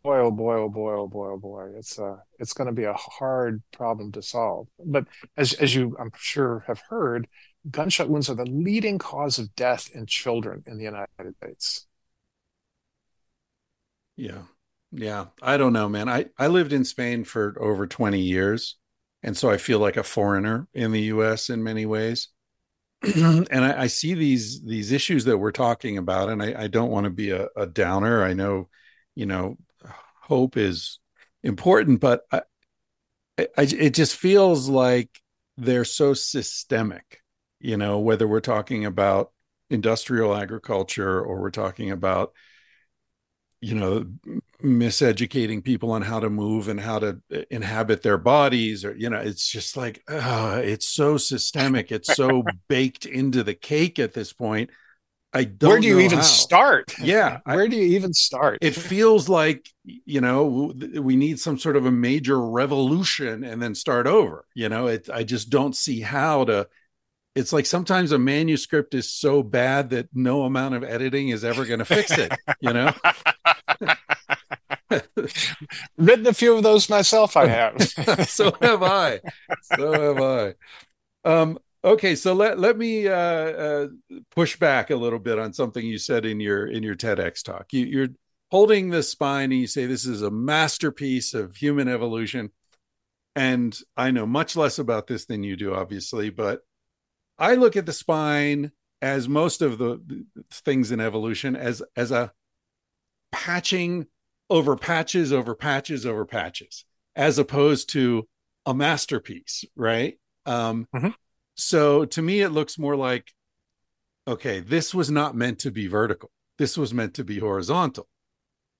boy oh boy oh boy oh boy oh boy it's uh it's going to be a hard problem to solve. But as as you i'm sure have heard gunshot wounds are the leading cause of death in children in the United States. yeah yeah i don't know man. I i lived in spain for over 20 years and so i feel like a foreigner in the us in many ways. And I, I see these these issues that we're talking about and i, I don't want to be a, a downer. I know you know hope is important but I, I it just feels like they're so systemic you know whether we're talking about industrial agriculture or we're talking about you know miseducating people on how to move and how to inhabit their bodies or you know it's just like uh, it's so systemic it's so baked into the cake at this point i don't Where do you even how. start? Yeah, I- Where do you even start? it feels like you know we need some sort of a major revolution and then start over you know it i just don't see how to it's like sometimes a manuscript is so bad that no amount of editing is ever going to fix it you know Written a few of those myself, I have. so have i. So have i. Um okay so let let me uh, uh push back a little bit on something you said in your in your tedx talk. You, you're holding the spine and you say this is a masterpiece of human evolution. And i know much less about this than you do obviously but i look at the spine as most of the things in evolution as as a patching over patches over patches over patches as opposed to a masterpiece right? Um Mhm. so to me it looks more like okay this was not meant to be vertical. This was meant to be horizontal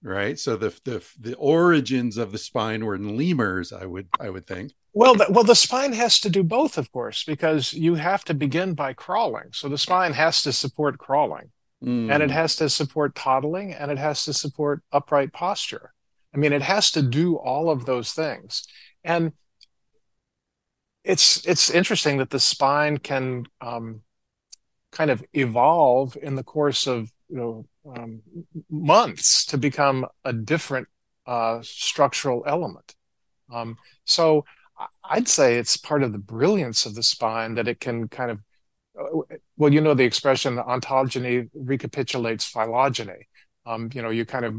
right? So the the the origins of the spine were in lemurs i would i would think. Well, the, well, the spine has to do both, of course, because you have to begin by crawling. So the spine has to support crawling, Mm, and it has to support toddling, and it has to support upright posture. I mean, it has to do all of those things. And it's it's interesting that the spine can um, kind of evolve in the course of you know um, months to become a different uh, structural element. Um, so I'd say it's part of the brilliance of the spine that it can kind of uh, well, you know the expression ontogeny recapitulates phylogeny. Um, you know, you kind of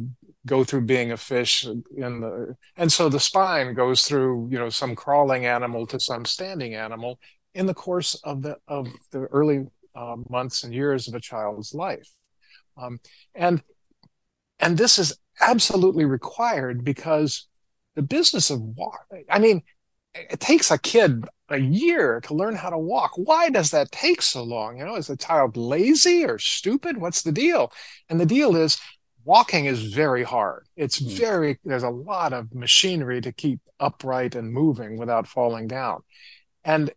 go through being a fish the and so the spine goes through you know some crawling animal to some standing animal in the course of the of the early uh, months and years of a child's life um, and and this is absolutely required because the business of walk i mean it takes a kid a year to learn how to walk why does that take so long you know is the child lazy or stupid what's the deal and the deal is walking is very hard. It's mm. very, there's a lot of machinery to keep upright and moving without falling down. And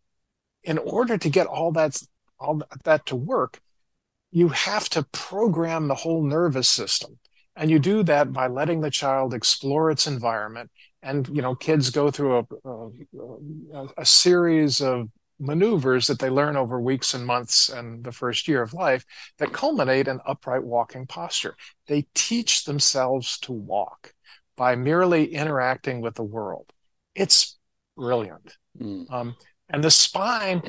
in order to get all that, all that to work, you have to program the whole nervous system. And you do that by letting the child explore its environment. And, you know, kids go through a, a, a series of maneuvers that they learn over weeks and months and the first year of life that culminate in upright walking posture. They teach themselves to walk by merely interacting with the world. It's brilliant. Mm. Um, and the spine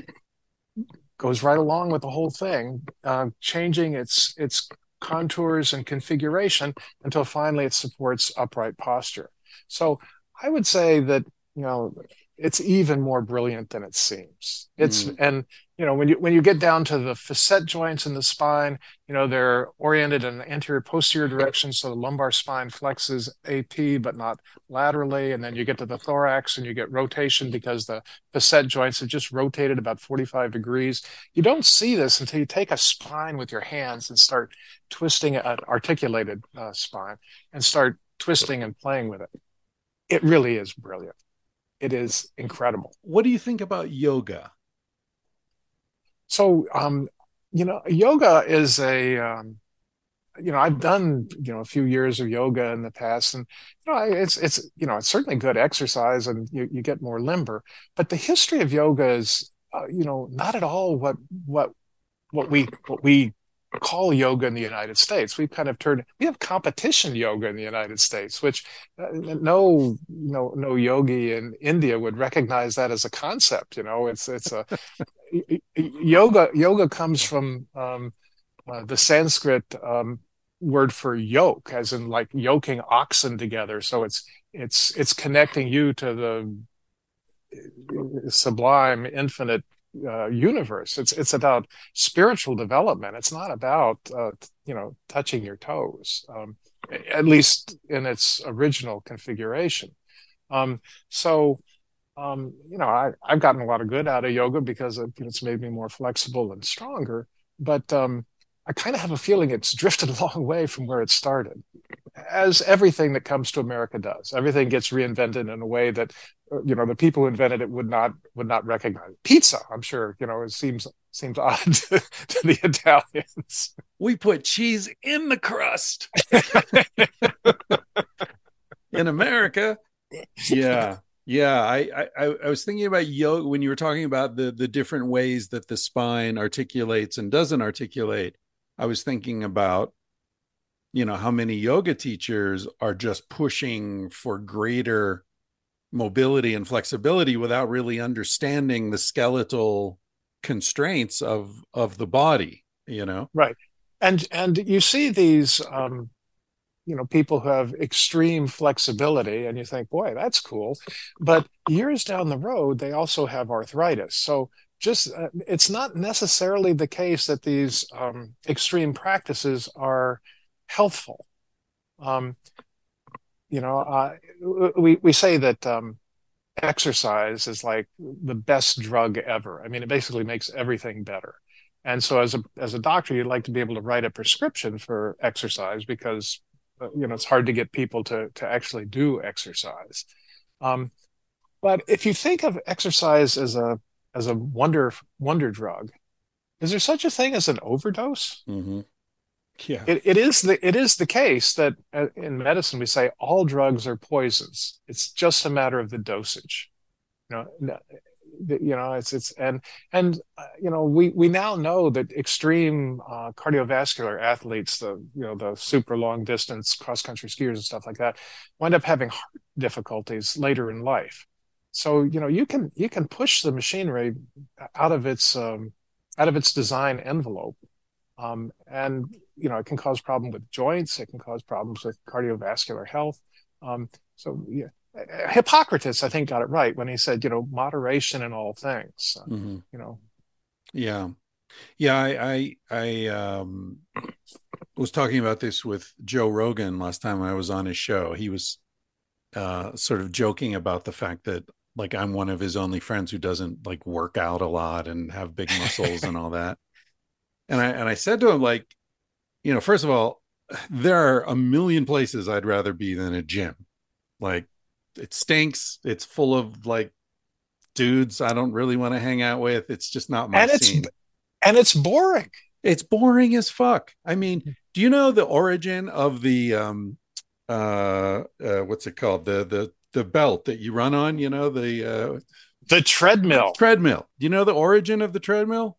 goes right along with the whole thing, uh, changing its its contours and configuration until finally it supports upright posture. So I would say that you know it's even more brilliant than it seems. It's mm. and you know when you when you get down to the facet joints in the spine, you know they're oriented in anterior posterior direction, so the lumbar spine flexes AP but not laterally, and then you get to the thorax and you get rotation because the facet joints have just rotated about 45 degrees. You don't see this until you take a spine with your hands and start twisting an articulated uh, spine and start twisting and playing with it. It really is brilliant. It is incredible. What do you think about yoga? So, um, you know, yoga is a, um, you know, I've done, you know, a few years of yoga in the past and, you know, it's, it's, you know, it's certainly good exercise and you, you get more limber, but the history of yoga is, uh, you know, not at all what, what, what we, what we call yoga in the United States. We've kind of turned we have competition yoga in the United States, which uh, no no no yogi in India would recognize that as a concept. You know, it's it's a yoga yoga comes from um, uh, the Sanskrit um, word for yoke, as in like yoking oxen together. So it's it's it's connecting you to the sublime, infinite uh, universe. It's it's about spiritual development. It's not about uh, you know touching your toes, um, at least in its original configuration. Um, so um, you know I, I've gotten a lot of good out of yoga because it, it's made me more flexible and stronger. But um, I kind of have a feeling it's drifted a long way from where it started, as everything that comes to America does. Everything gets reinvented in a way that you know the people who invented it would not would not recognize. Pizza, I'm sure, you know, it seems seems odd to, to the Italians. We put cheese in the crust in America. Yeah, yeah, I, I I was thinking about yoga when you were talking about the the different ways that the spine articulates and doesn't articulate. I was thinking about, you know, how many yoga teachers are just pushing for greater mobility and flexibility without really understanding the skeletal constraints of of the body you know? Right. And and you see these um you know people who have extreme flexibility and you think boy that's cool. But years down the road they also have arthritis. So just uh, it's not necessarily the case that these um, extreme practices are healthful. Um, you know, uh, we we say that um, exercise is like the best drug ever. I mean, it basically makes everything better. And so, as a as a doctor, you'd like to be able to write a prescription for exercise because uh, you know it's hard to get people to to actually do exercise. Um, but if you think of exercise as a as a wonder wonder drug. Is there such a thing as an overdose? Mm-hmm. Yeah, it, it is the it is the case that uh, in medicine we say all drugs are poisons. It's just a matter of the dosage. You know, you know it's it's and and uh, you know we we now know that extreme uh, cardiovascular athletes the you know the super long distance cross country skiers and stuff like that wind up having heart difficulties later in life so you know you can you can push the machinery out of its um, out of its design envelope um, and you know it can cause problem with joints it can cause problems with cardiovascular health um, so yeah Hippocrates, I think, got it right when he said, you know, moderation in all things. Mm-hmm. You know. Yeah, yeah. I I, I um, was talking about this with Joe Rogan last time I was on his show. He was uh, sort of joking about the fact that like I'm one of his only friends who doesn't like work out a lot and have big muscles and all that. And I and I said to him like, you know, first of all, there are a million places I'd rather be than a gym. Like it stinks. It's full of like dudes I don't really want to hang out with. It's just not my and it's, scene. And it's boring. It's boring as fuck. I mean, do you know the origin of the um uh, uh what's it called? The the the belt that you run on, you know, the uh the treadmill. Treadmill. Do you know the origin of the treadmill?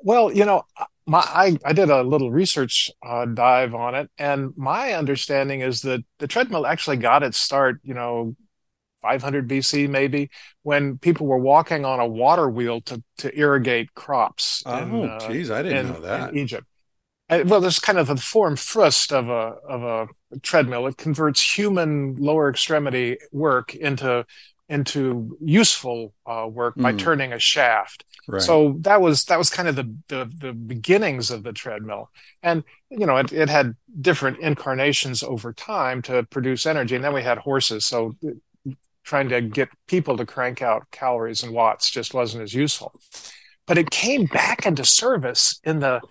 Well, you know, my I, I did a little research uh, dive on it, and my understanding is that the treadmill actually got its start, you know, 500 BC maybe, when people were walking on a water wheel to to irrigate crops. Oh, jeez, uh, I didn't in, know that. In Egypt. And, well, there's kind of a form frust of a of a treadmill. It converts human lower extremity work into into useful uh, work mm. by hmm. turning a shaft. Right. So that was that was kind of the, the, the beginnings of the treadmill, and you know it, it had different incarnations over time to produce energy. And then we had horses, so trying to get people to crank out calories and watts just wasn't as useful. But it came back into service in the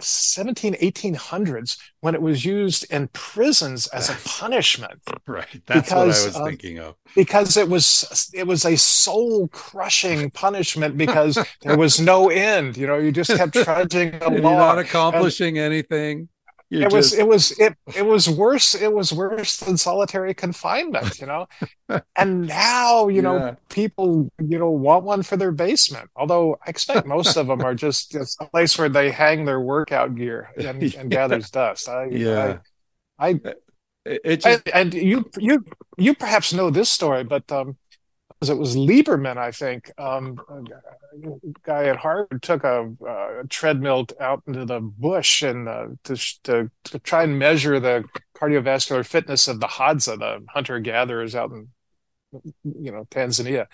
17 1800s when it was used in prisons as a punishment. Right. That's because, what i was uh, thinking of. because it was it was a soul crushing punishment because there was no end. You know you just kept trudging along you're not accomplishing and, anything you it just... was it was it it was worse it was worse than solitary confinement you know? And now you know people you know want one for their basement although i expect most of them are just, just a place where they hang their workout gear and, yeah. and gathers dust. I, yeah. I, I it just... and, and you you you perhaps know this story but um it was Lieberman, I think, um, guy at Harvard took a, treadmill out into the bush and uh, to, to, to try and measure the cardiovascular fitness of the Hadza, the hunter gatherers out in you know Tanzania,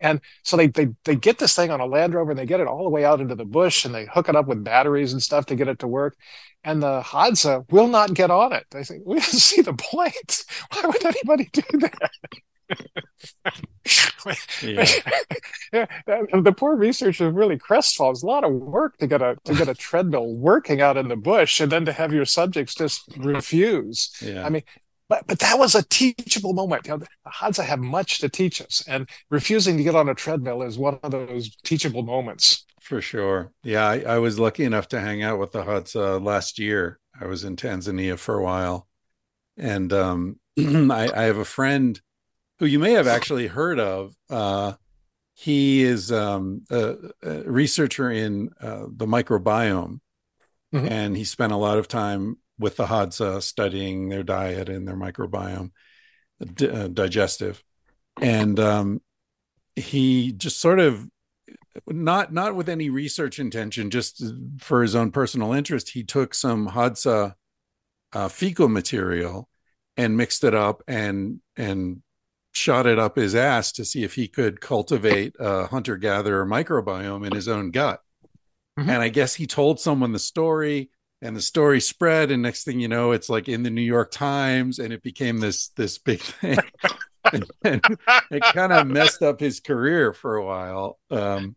and so they they they get this thing on a Land Rover and they get it all the way out into the bush and they hook it up with batteries and stuff to get it to work, and the Hadza will not get on it. They think we don't see the point. Why would anybody do that? Yeah. the poor researcher really crestfallen. It's a lot of work to get a to get a treadmill working out in the bush, and then to have your subjects just refuse. Yeah. I mean, but but that was a teachable moment. You know, the Hadza have much to teach us, and refusing to get on a treadmill is one of those teachable moments. For sure. Yeah, I, I was lucky enough to hang out with the Hadza last year. I was in Tanzania for a while, and um, I, I have a friend who you may have actually heard of. Uh, he is um, a, a, researcher in uh, the microbiome, mm-hmm. and he spent a lot of time with the Hadza studying their diet and their microbiome, d- uh, digestive, and um, he just sort of not not with any research intention, just for his own personal interest, he took some Hadza uh, fecal material and mixed it up and and shot it up his ass to see if he could cultivate a hunter gatherer microbiome in his own gut. Mm-hmm. And I guess he told someone the story and the story spread and next thing you know it's like in the New York Times and it became this this big thing. and, and it kind of messed up his career for a while. Um,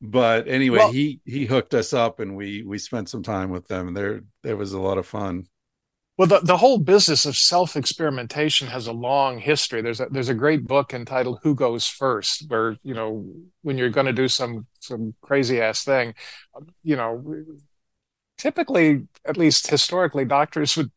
but anyway, well, he he hooked us up and we we spent some time with them. And there there was a lot of fun. Well, the, the whole business of self experimentation has a long history. There's a there's a great book entitled "Who Goes First, where you know when you're going to do some some crazy ass thing, you know, typically, at least historically, doctors would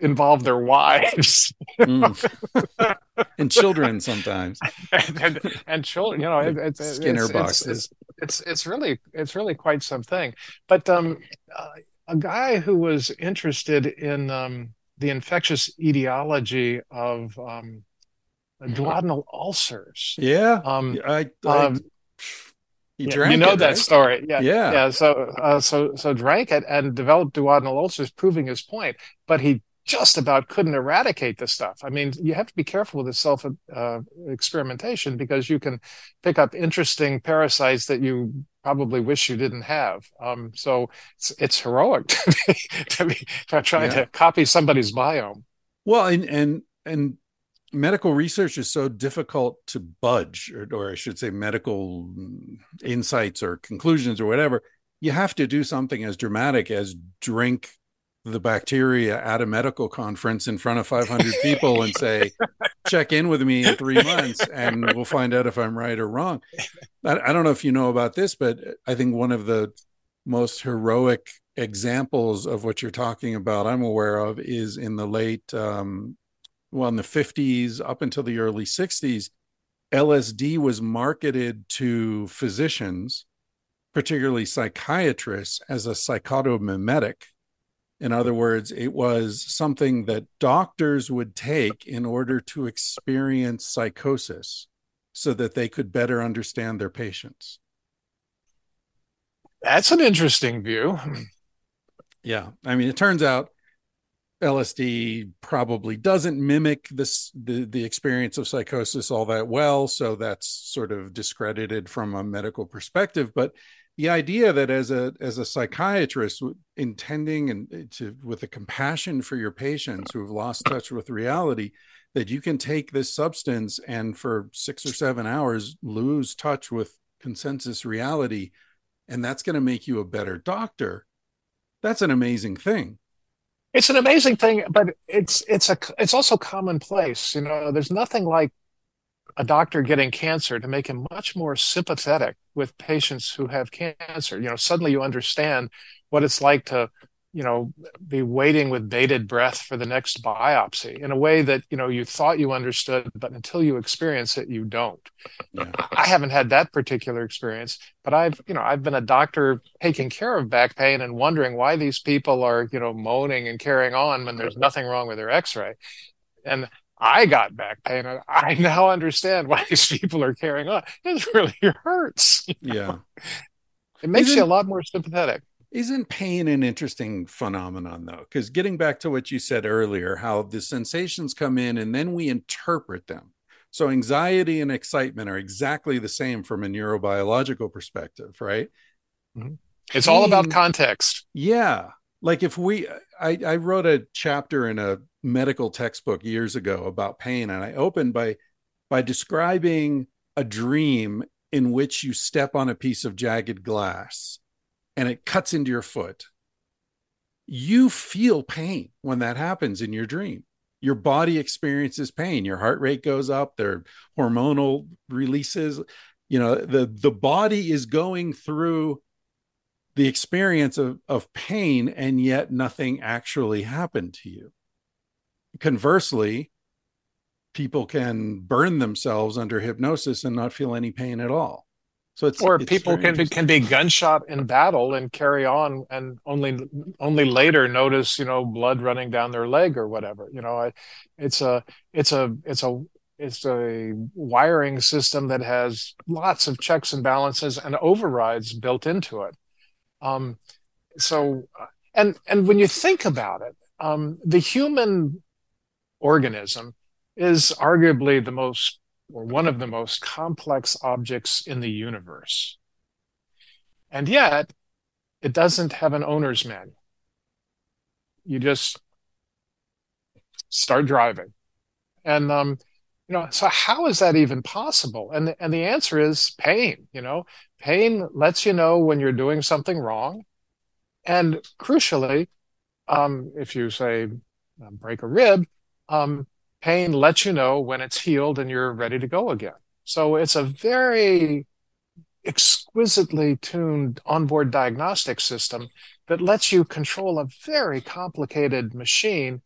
involve their wives. Mm. and children sometimes. and, and, and children, you know, it, it's Skinner it's, boxes. It's, it's it's really it's really quite something. But um, uh, a guy who was interested in um, the infectious etiology of um, duodenal ulcers. Yeah, Um, I, I um, he drank you know it, that right? story. Yeah. Yeah. Yeah. So, uh, so, so drank it and developed duodenal ulcers, proving his point. But he just about couldn't eradicate the stuff. I mean, you have to be careful with the self uh, experimentation because you can pick up interesting parasites that you probably wish you didn't have. Um, so it's, it's heroic to be, to be to try Yeah. to copy somebody's biome. Well, and and and medical research is so difficult to budge, or, or I should say, medical insights or conclusions or whatever. You have to do something as dramatic as drink the bacteria at a medical conference in front of 500 people and say, check in with me in three months and we'll find out if I'm right or wrong. I, I don't know if you know about this, but I think one of the most heroic examples of what you're talking about I'm aware of is in the late, um, well, in the 50s up until the early 60s, LSD was marketed to physicians, particularly psychiatrists, as a psychotomimetic. In other words, it was something that doctors would take in order to experience psychosis so that they could better understand their patients. That's an interesting view. Yeah. I mean, it turns out LSD probably doesn't mimic this the, the experience of psychosis all that well. So that's sort of discredited from a medical perspective. But the idea that as a as a psychiatrist intending and eh, to with a compassion for your patients who have lost touch with reality, that you can take this substance and for six or seven hours lose touch with consensus reality, and that's going to make you a better doctor. That's an amazing thing. It's an amazing thing, but it's it's a it's also commonplace. You know, there's nothing like a doctor getting cancer to make him much more sympathetic with patients who have cancer. You know, suddenly you understand what it's like to, you know, be waiting with bated breath for the next biopsy in a way that, you know, you thought you understood, but until you experience it, you don't. Yeah. I haven't had that particular experience, but I've, you know, I've been a doctor taking care of back pain and wondering why these people are, you know, moaning and carrying on when there's nothing wrong with their x-ray. And I got back pain and I now understand why these people are carrying on. It really hurts. Yeah. It makes Isn't- you a lot more sympathetic. Isn't pain an interesting phenomenon, though? Because getting back to what you said earlier, how the sensations come in and then we interpret them. So, anxiety and excitement are exactly the same from a neurobiological perspective, right? Mm-hmm. It's all about context. Yeah. Like if we, I, I wrote a chapter in a medical textbook years ago about pain, and I opened by by describing a dream in which you step on a piece of jagged glass and it cuts into your foot. You feel pain when that happens in your dream. Your body experiences pain. Your heart rate goes up. There are hormonal releases. You know, the the body is going through the experience of, of pain and yet nothing actually happened to you conversely people can burn themselves under hypnosis and not feel any pain at all so it's Or it's people can be can be gunshot in battle and carry on and only only later notice, you know, blood running down their leg or whatever. You know, I, it's a it's a it's a it's a wiring system that has lots of checks and balances and overrides built into it. Um, so, uh, and and when you think about it, um, the human organism is arguably the most or one of the most complex objects in the universe. And yet, it doesn't have an owner's manual. You just start driving. And um, you know, so how is that even possible? And the, and the answer is pain, you know. Pain lets you know when you're doing something wrong. And crucially, um, if you say uh, break a rib, um, pain lets you know when it's healed and you're ready to go again. So it's a very exquisitely tuned onboard diagnostic system that lets you control a very complicated machine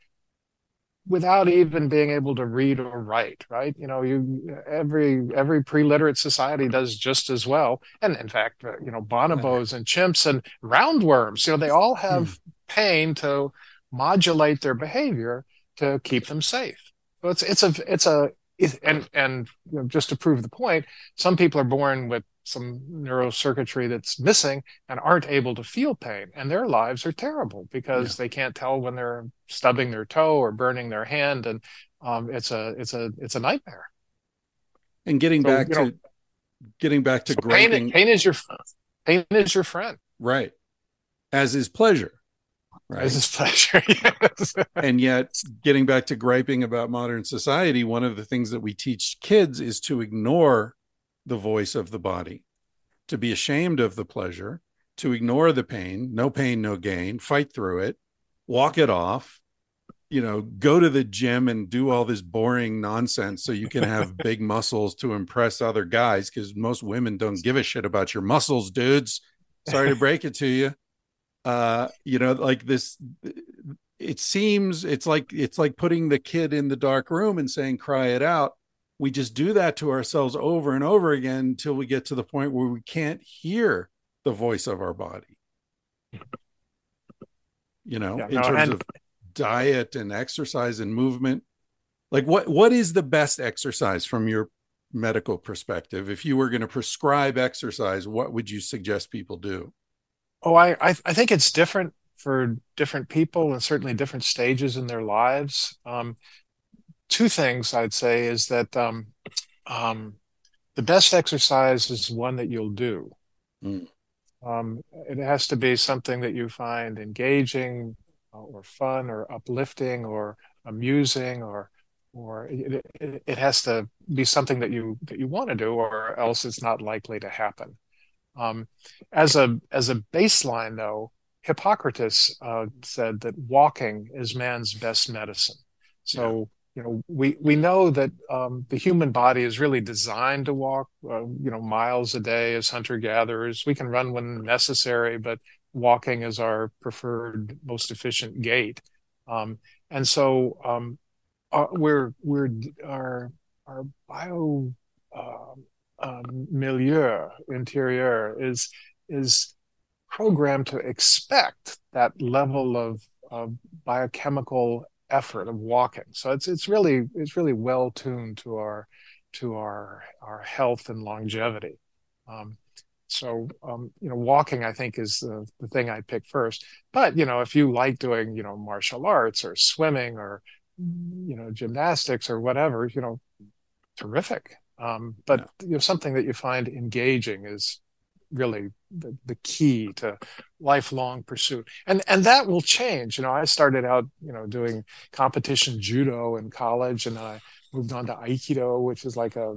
without even being able to read or write right you know you every every pre-literate society does just as well and in fact uh, you know bonobos and chimps and roundworms you know they all have hmm. pain to modulate their behavior to keep them safe. So it's it's a it's a and and you know, just to prove the point some people are born with some neurocircuitry that's missing and aren't able to feel pain and their lives are terrible because yeah. they can't tell when they're stubbing their toe or burning their hand and um, it's a it's a it's a nightmare. And getting so, back to know, getting back to so pain, pain is your pain is your friend. Right. As is pleasure right is pleasure yes. and yet getting back to griping about modern society one of the things that we teach kids is to ignore the voice of the body, to be ashamed of the pleasure, to ignore the pain, no pain, no gain, fight through it, walk it off, you know, go to the gym and do all this boring nonsense so you can have big muscles to impress other guys because most women don't give a shit about your muscles, dudes. Sorry to break it to you. Uh, you know, like this it seems it's like it's like putting the kid in the dark room and saying cry it out. We just do that to ourselves over and over again until we get to the point where we can't hear the voice of our body. You know yeah, in no, terms and- of diet and exercise and movement. Like what what is the best exercise from your medical perspective? If you were going to prescribe exercise what would you suggest people do oh I, I i think it's different for different people and certainly different stages in their lives um, two things I'd say is that um, um, the best exercise is one that you'll do. Mm. Um, it has to be something that you find engaging uh, or fun or uplifting or amusing or or it, it, it, has to be something that you that you want to do or else it's not likely to happen. Um, as a as a baseline though, Hippocrates uh, said that walking is man's best medicine. So you know we we know that um, the human body is really designed to walk uh, you know miles a day as hunter gatherers. We can run when necessary but walking is our preferred most efficient gait. Um, and so um, our, uh, we're we're our our bio uh, milieu interior is is programmed to expect that level of, of biochemical effort of walking. So it's it's really it's really well tuned to our to our our health and longevity. Um, so um, you know, walking I think is the, the thing I pick first. But you know, if you like doing you know martial arts or swimming or you know gymnastics or whatever, you know, terrific. Um, but yeah. you know, something that you find engaging is really the, the key to lifelong pursuit. And and that will change. You know i started out you know doing competition judo in college and i moved on to aikido which is like a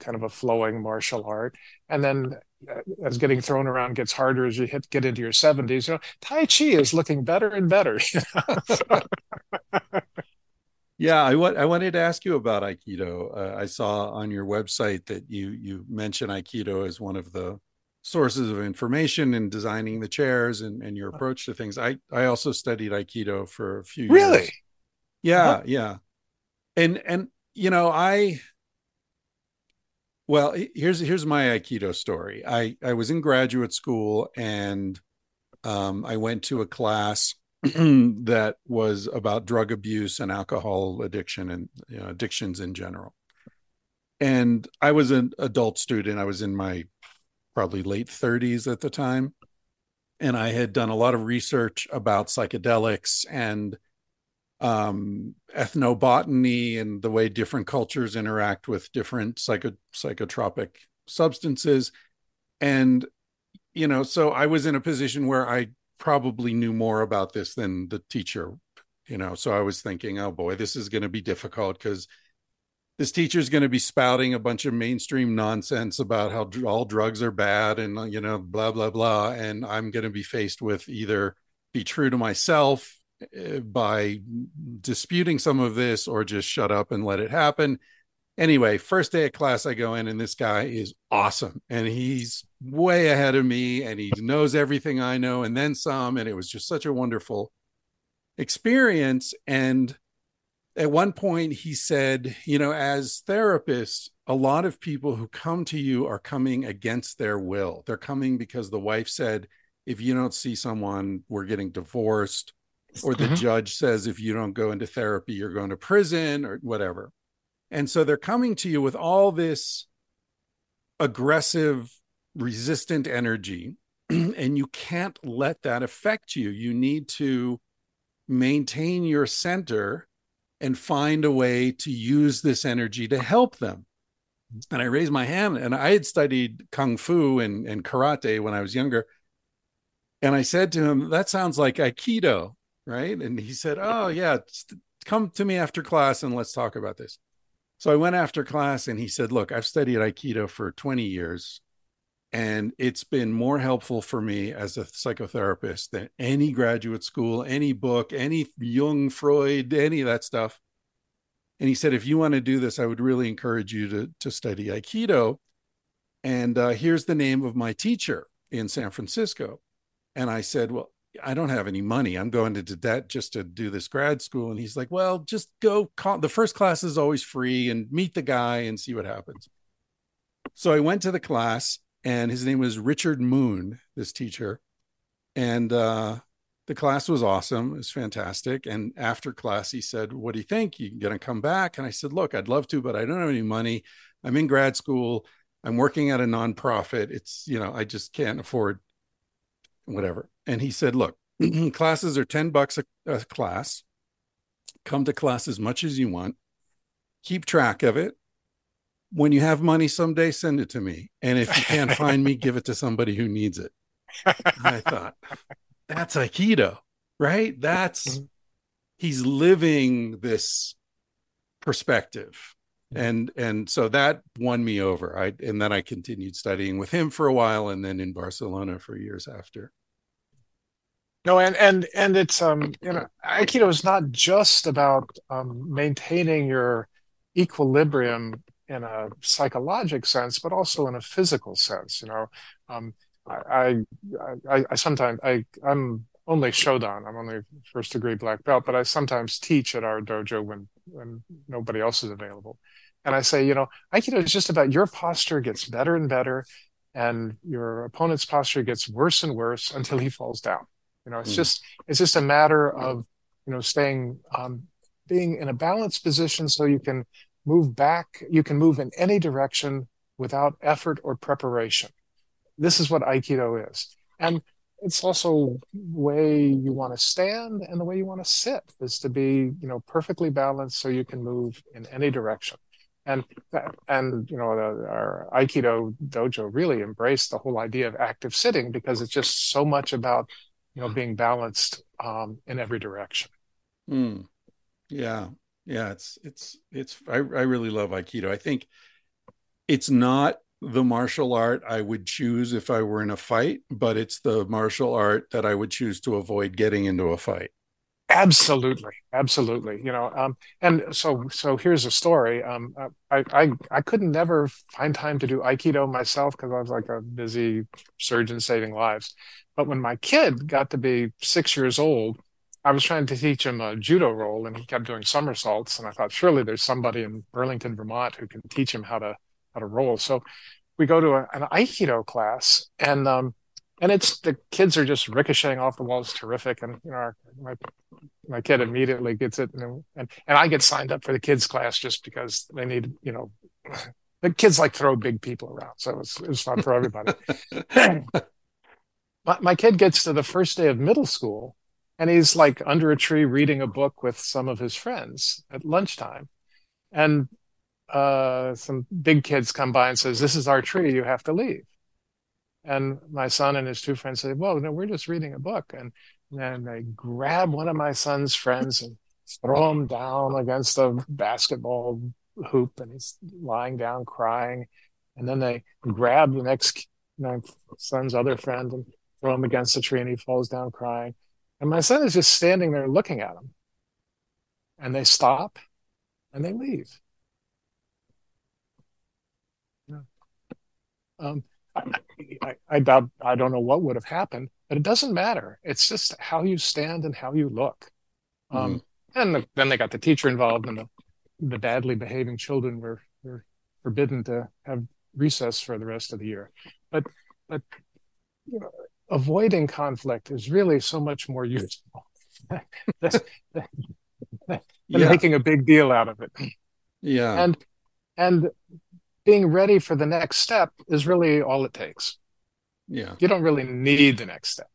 kind of a flowing martial art. And then uh, as getting thrown around gets harder as you hit get into your 70s you know tai chi is looking better and better yeah I, I wanted to ask you about aikido uh, i saw on your website that you you mentioned aikido as one of the sources of information in designing the chairs and, and your approach to things. I, I also studied Aikido for a few years. really? years. Yeah, uh-huh. yeah. And and you know, I well, here's here's my Aikido story. I I was in graduate school and um, I went to a class that was about drug abuse and alcohol addiction and you know, addictions in general. And I was an adult student. I was in my probably late 30s at the time. And I had done a lot of research about psychedelics and um, ethnobotany and the way different cultures interact with different psycho- psychotropic substances. And, you know, so I was in a position where I probably knew more about this than the teacher, you know. So I was thinking, oh boy, this is going to be difficult because this teacher is going to be spouting a bunch of mainstream nonsense about how all drugs are bad and you know blah blah blah and i'm going to be faced with either be true to myself eh, by disputing some of this or just shut up and let it happen anyway first day of class i go in and this guy is awesome and he's way ahead of me and he knows everything i know and then some and it was just such a wonderful experience and at one point he said, you know, as therapists, a lot of people who come to you are coming against their will. They're coming because the wife said, if you don't see someone, we're getting divorced. Or the Mhm. judge says, if you don't go into therapy, you're going to prison or whatever. And so they're coming to you with all this aggressive, resistant energy. and you can't let that affect you. You need to maintain your center and find a way to use this energy to help them. And I raised my hand, and I had studied kung fu and, and karate when I was younger. And I said to him, That sounds like Aikido, right? And he said, Oh, yeah, come to me after class and let's talk about this. So I went after class, and he said, Look, I've studied Aikido for 20 years, and it's been more helpful for me as a psychotherapist than any graduate school, any book, any Jung, Freud, any of that stuff. And he said, if you want to do this, I would really encourage you to, to study Aikido. And uh, here's the name of my teacher in San Francisco. And I said, well, I don't have any money. I'm going into debt just to do this grad school. And he's like, well, just go. Call. The first class is always free and meet the guy and see what happens. So I went to the class and his name was Richard Moon, this teacher. And uh, the class was awesome. It was fantastic. And after class, he said, What do you think? You going to come back? And I said, Look, I'd love to, but I don't have any money. I'm in grad school. I'm working at a nonprofit. It's, you know, I just can't afford whatever. And he said, Look, classes are 10 bucks a, a class. Come to class as much as you want. Keep track of it when you have money someday, send it to me. And if you can't find me, give it to somebody who needs it. I thought, that's Aikido, right? That's mm-hmm. he's living this perspective. Mm-hmm. And and so that won me over. I and then I continued studying with him for a while and then in Barcelona for years after. No, and and and it's um you know Aikido is not just about um, maintaining your equilibrium in a psychologic sense, but also in a physical sense. You know, um, I, I, I sometimes I I'm only shodan. I'm only first degree black belt, but I sometimes teach at our dojo when when nobody else is available. And I say, you know, Aikido is just about your posture gets better and better, and your opponent's posture gets worse and worse until he falls down. You know, it's mm. just it's just a matter of you know staying um, being in a balanced position so you can move back. You can move in any direction without effort or preparation. This is what Aikido is. And it's also the way you want to stand and the way you want to sit is to be, you know, perfectly balanced so you can move in any direction. And and you know our Aikido dojo really embraced the whole idea of active sitting because it's just so much about you know being balanced um, in every direction. Mm. Yeah, yeah it's it's it's I, I really love aikido i think it's not the martial art i would choose if i were in a fight but it's the martial art that i would choose to avoid getting into a fight absolutely absolutely you know um and so so here's a story um i i i couldn't never find time to do aikido myself because i was like a busy surgeon saving lives but when my kid got to be six years old I was trying to teach him a judo roll and he kept doing somersaults. And I thought, surely there's somebody in Burlington, Vermont who can teach him how to how to roll. So we go to a, an Aikido class and um and it's the kids are just ricocheting off the walls terrific. And you know, our, my my kid immediately gets it and, and and I get signed up for the kids class just because they need, you know, the kids like throw big people around. So it's it's fun for everybody. my, my kid gets to the first day of middle school and he's like under a tree reading a book with some of his friends at lunchtime and uh, some big kids come by and says this is our tree you have to leave and my son and his two friends say well no we're just reading a book and then they grab one of my son's friends and throw him down against the basketball hoop and he's lying down crying and then they grab the next my son's other friend and throw him against the tree and he falls down crying and my son is just standing there looking at them. And they stop and they leave. Yeah. Um, I, I, doubt, I don't know what would have happened, but it doesn't matter. It's just how you stand and how you look. Um, and the, then they got the teacher involved, and the the badly behaving children were were forbidden to have recess for the rest of the year. But but you know, avoiding conflict is really so much more useful than, than Yeah. making a big deal out of it. Yeah. And and being ready for the next step is really all it takes. yeah. You don't really need the next step.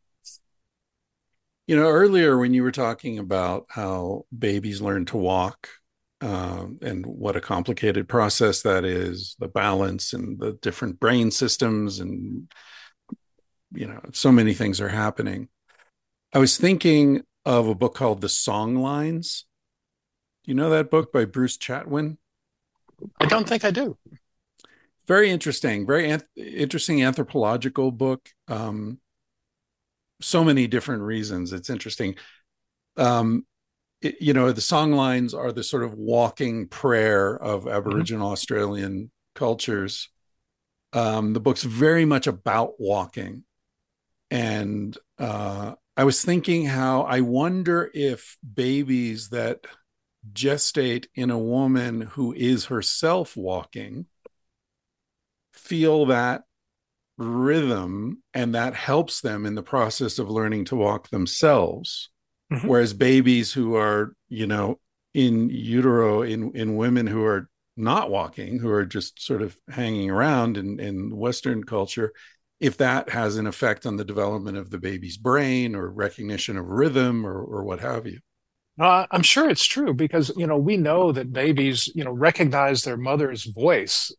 You know, earlier when you were talking about how babies learn to walk um, and what a complicated process that is, the balance and the different brain systems, and, you know, so many things are happening. I was thinking of a book called The Song Lines. Do you know that book by Bruce Chatwin? I don't think I do. Very interesting very anth- interesting anthropological book um so many different reasons. It's interesting. Um it, you know the song lines are the sort of walking prayer of aboriginal australian cultures. Um the book's very much about walking. And uh i was thinking how i wonder if babies that gestate in a woman who is herself walking feel that rhythm and that helps them in the process of learning to walk themselves Mhm. whereas babies who are you know in utero in in women who are not walking who are just sort of hanging around in in western culture if that has an effect on the development of the baby's brain or recognition of rhythm or or what have you Uh, I'm sure it's true because you know we know that babies you know recognize their mother's voice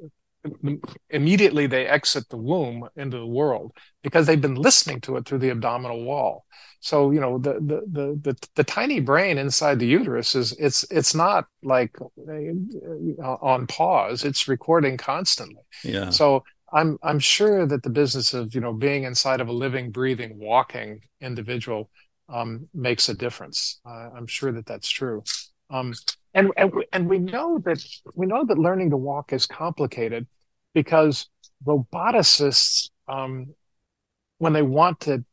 immediately they exit the womb into the world because they've been listening to it through the abdominal wall. So you know the the the the, the tiny brain inside the uterus is it's it's not like uh, on pause. It's recording constantly. yeah So I'm I'm sure that the business of you know being inside of a living, breathing, walking individual um, makes a difference. Uh, I'm sure that that's true. Um, and and we, and we know that we know that learning to walk is complicated because roboticists, um, when they want to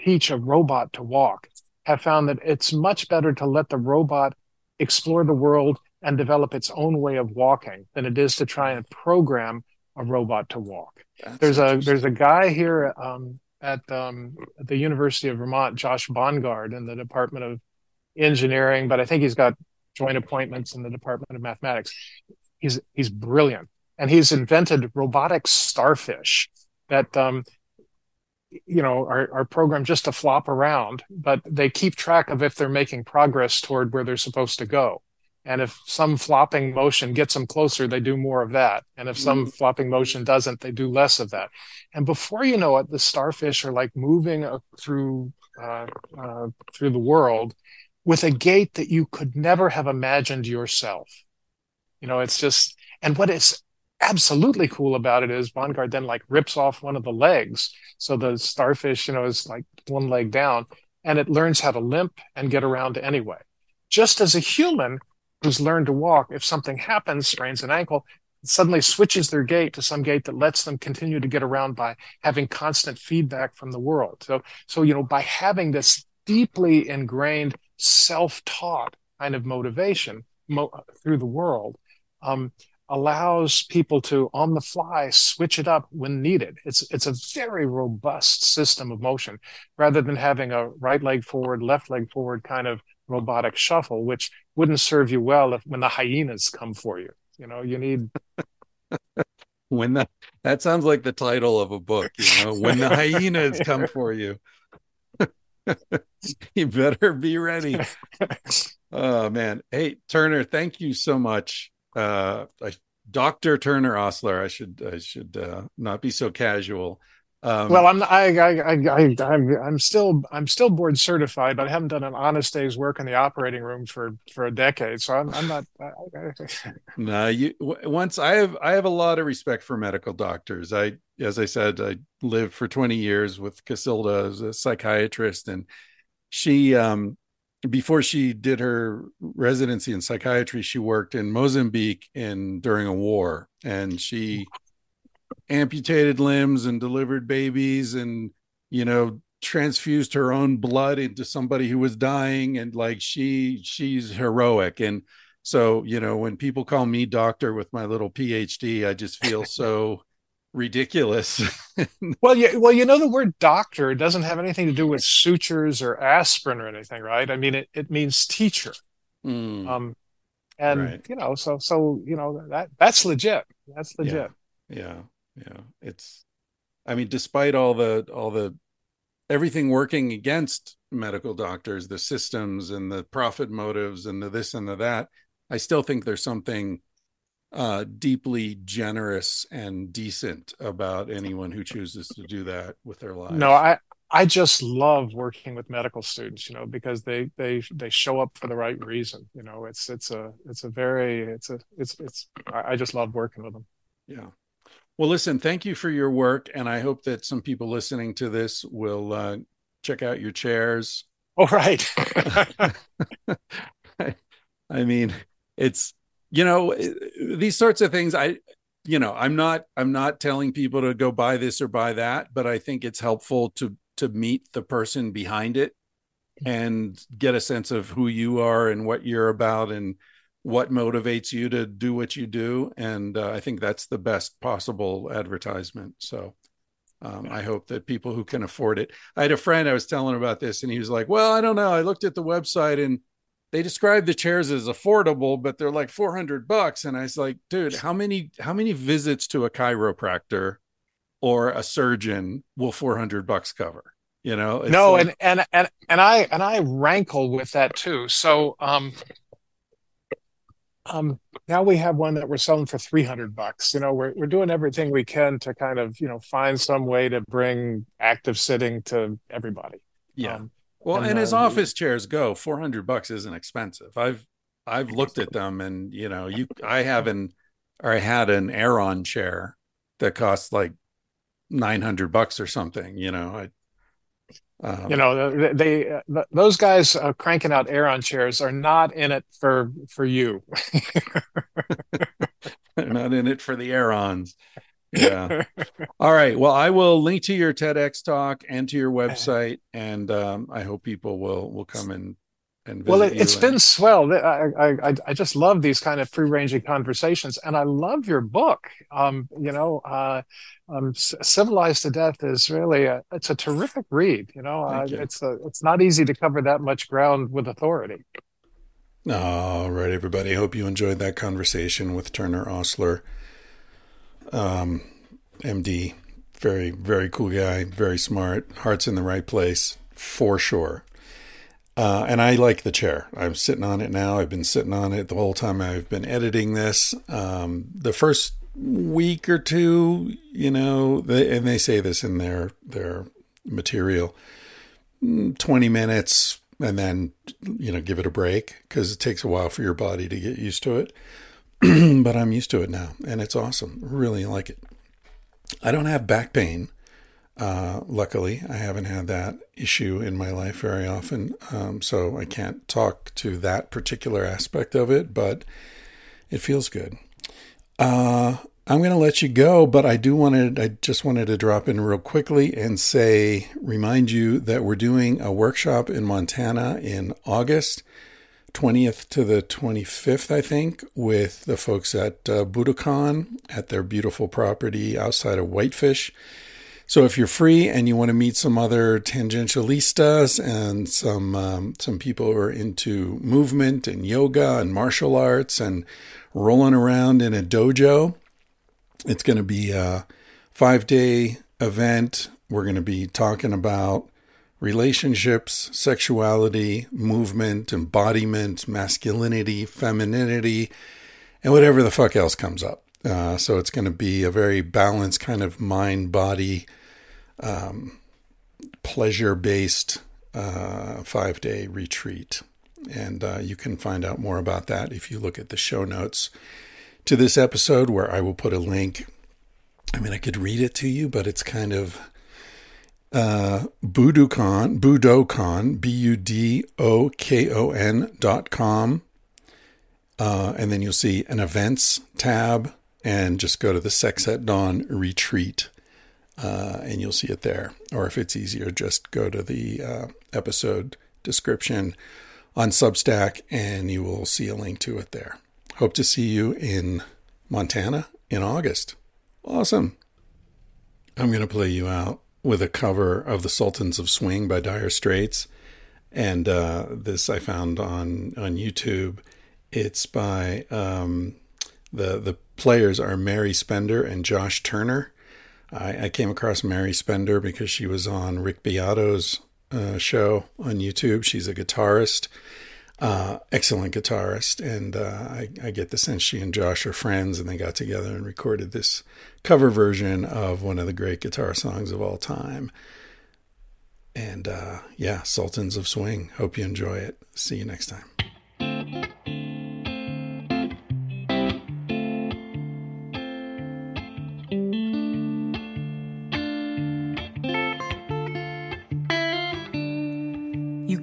teach a robot to walk, have found that it's much better to let the robot explore the world and develop its own way of walking than it is to try and program a robot to walk. That's There's a there's a guy here um, at, um, at the University of Vermont, Josh Bongard, in the Department of Engineering, but I think he's got joint appointments in the Department of Mathematics. He's he's brilliant, and he's invented robotic starfish that um, you know are, are programmed just to flop around, but they keep track of if they're making progress toward where they're supposed to go. And if some flopping motion gets them closer, they do more of that. And if some flopping motion doesn't, they do less of that. And before you know it, the starfish are like moving uh, through uh, uh, through the world with a gait that you could never have imagined yourself. You know, it's just, and what is absolutely cool about it is Bongard then like rips off one of the legs. So the starfish, you know, is like one leg down and it learns how to limp and get around anyway. Just as a human who's learned to walk, if something happens, sprains an ankle, suddenly switches their gait to some gait that lets them continue to get around by having constant feedback from the world. So, so, you know, by having this deeply ingrained self-taught kind of motivation mo- through the world, um, allows people to on the fly switch it up when needed. It's it's a very robust system of motion rather than having a right leg forward, left leg forward kind of robotic shuffle, which wouldn't serve you well if when the hyenas come for you. You know, you need when the that sounds like the title of a book you know when the hyenas come for you you better be ready. Oh man. Hey turner thank you so much. Uh I, dr turner osler i should i should uh, not be so casual um, well, I'm I I I I I'm I'm still I'm still board certified, but I haven't done an honest day's work in the operating room for for a decade. So I'm I'm not. No, you once I have I have a lot of respect for medical doctors. I as I said, I lived for 20 years with Casilda as a psychiatrist and she um before she did her residency in psychiatry, she worked in Mozambique in during a war and she amputated limbs and delivered babies and you know transfused her own blood into somebody who was dying. And like she she's heroic. And so you know when people call me doctor with my little phd i just feel so ridiculous. Well yeah well you know the word doctor doesn't have anything to do with sutures or aspirin or anything right? I mean it, it means teacher. Mm, um and Right. you know so so you know that that's legit. That's legit. Yeah yeah it's i mean despite all the all the everything working against medical doctors the systems and the profit motives and the this and the that i still think there's something uh deeply generous and decent about anyone who chooses to do that with their lives no i i just love working with medical students you know because they they they show up for the right reason you know it's it's a it's a very it's a it's it's I just love working with them Yeah. Well, listen, thank you for your work. And I hope that some people listening to this will uh, check out your chairs. all right I mean, it's, you know, these sorts of things. I, you know, I'm not, I'm not telling people to go buy this or buy that, but I think it's helpful to, to meet the person behind it and get a sense of who you are and what you're about and what motivates you to do what you do and uh, i think that's the best possible advertisement. So um, i hope that people who can afford it. I had a friend i was telling about this and he was like well i don't know i looked at the website and they describe the chairs as affordable but they're like 400 bucks. And i was like dude how many how many visits to a chiropractor or a surgeon will 400 bucks cover? You know It's no like- and and and and i and i rankle with that too. So um um now we have one that we're selling for 300 bucks you know we're, we're doing everything we can to kind of you know find some way to bring active sitting to everybody yeah Um, Well, And, and, as uh, office chairs go, four hundred bucks isn't expensive. I've I've looked at them, and you know, you I have an or I had an Aeron chair that cost like nine hundred bucks or something. You know, I um, you know they, they those guys uh, cranking out aeron chairs are not in it for for you they're not in it for the Aerons. Yeah. All right. Well, I will link to your TEDx talk and to your website, and um, I hope people will will come and well it, and- been swell I, I i i just love these kind of free-ranging conversations and i love your book um you know uh um civilized to death is really a it's a terrific read you know uh, you. it's a it's not easy to cover that much ground with authority All right, everybody. Hope you enjoyed that conversation with Turner Osler, um, MD. Very, very cool guy. Very smart. Heart's in the right place for sure. Uh, and I like the chair. I'm sitting on it now. I've been sitting on it the whole time I've been editing this. Um, the first week or two, you know, they, and they say this in their their material. 20 minutes and then you know give it a break because it takes a while for your body to get used to it but i'm used to it now and it's awesome really like it i don't have back pain uh, luckily i haven't had that issue in my life very often um, so i can't talk to that particular aspect of it but it feels good uh, I'm going to let you go, but I do wanted, I just wanted to drop in real quickly and say, remind you that we're doing a workshop in Montana in August 20th to the 25th, I think, with the folks at uh, Budokan at their beautiful property outside of Whitefish. So if you're free and you want to meet some other tangentialistas and some um, some people who are into movement and yoga and martial arts and rolling around in a dojo, it's going to be a five day event. We're going to be talking about relationships, sexuality, movement, embodiment, masculinity, femininity, and whatever the fuck else comes up. Uh, so it's going to be a very balanced kind of mind body, um, pleasure based uh, five day retreat. And uh, you can find out more about that if you look at the show notes to this episode, where I will put a link. I mean, I could read it to you, but it's kind of uh, Budokon, B U D O K O N dot com. Uh, and then you'll see an events tab and just go to the Sex at Dawn retreat uh, and you'll see it there. Or if it's easier, just go to the uh, episode description on Substack and you will see a link to it there. Hope to see you in Montana in August. Awesome. I'm going to play you out with a cover of The Sultans of Swing by Dire Straits. And uh, this I found on, on YouTube. It's by um, the, the players are Mary Spender and Josh Turner. I, I, came across Mary Spender because she was on Rick Beato's uh, show on YouTube. She's a guitarist, uh, excellent guitarist, and uh, I, I, get the sense she and Josh are friends, and they got together and recorded this cover version of one of the great guitar songs of all time. And uh, yeah, Sultans of Swing. Hope you enjoy it. See you next time.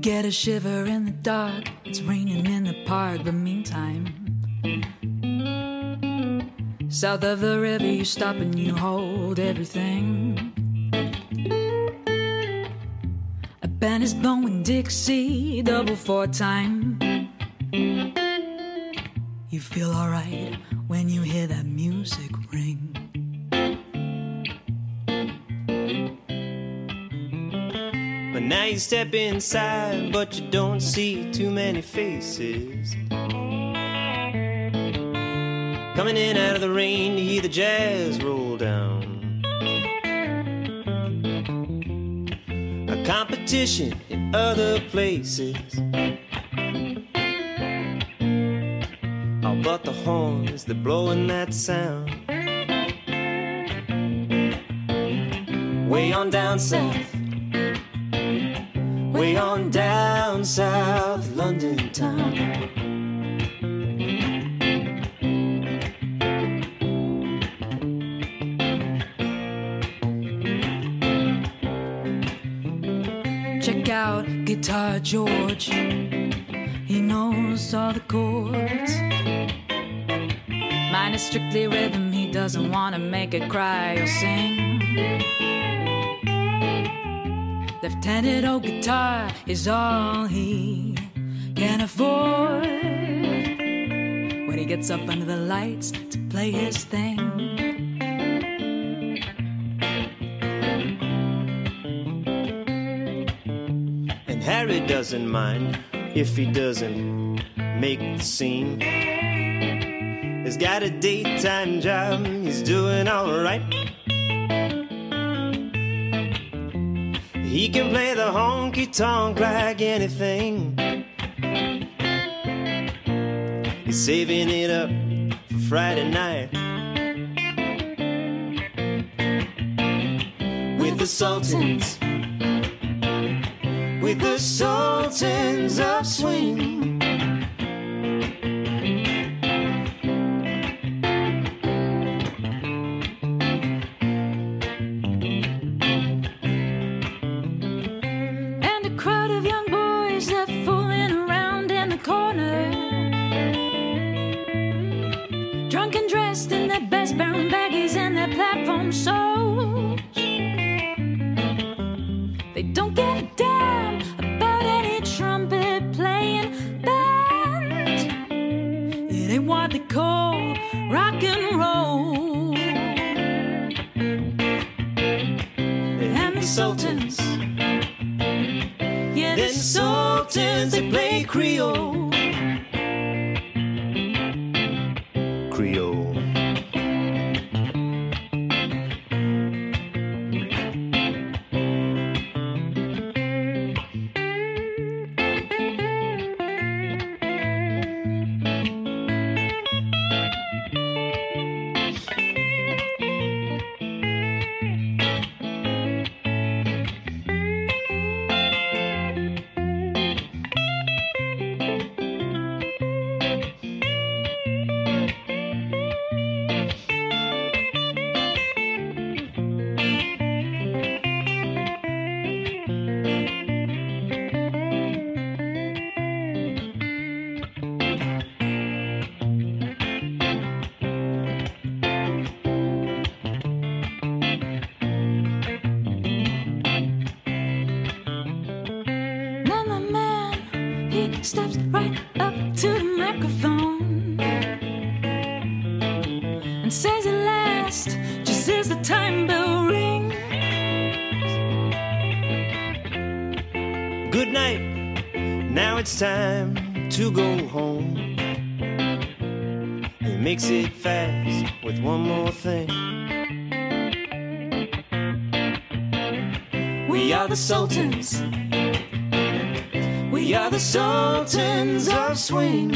Get a shiver in the dark. It's raining in the park, but meantime, south of the river, you stop and you hold everything. A band is blowing Dixie, double four time. You feel alright when you hear that you step inside, but you don't see too many faces. Coming in out of the rain to hear the jazz roll down. A competition in other places. Oh, but the horns, they're blowing that sound. Way on down south doesn't want to make it cry or sing. Left-handed old guitar is all he can afford. When he gets up under the lights to play his thing. And Harry doesn't mind if he doesn't make the scene. He's got a daytime job, he's doing alright. He can play the honky tonk like anything. He's saving it up for Friday night. With the Sultans, with the Sultans of Swing. yeah, the Sultans, they play Creole. We are the Sultans of Swing.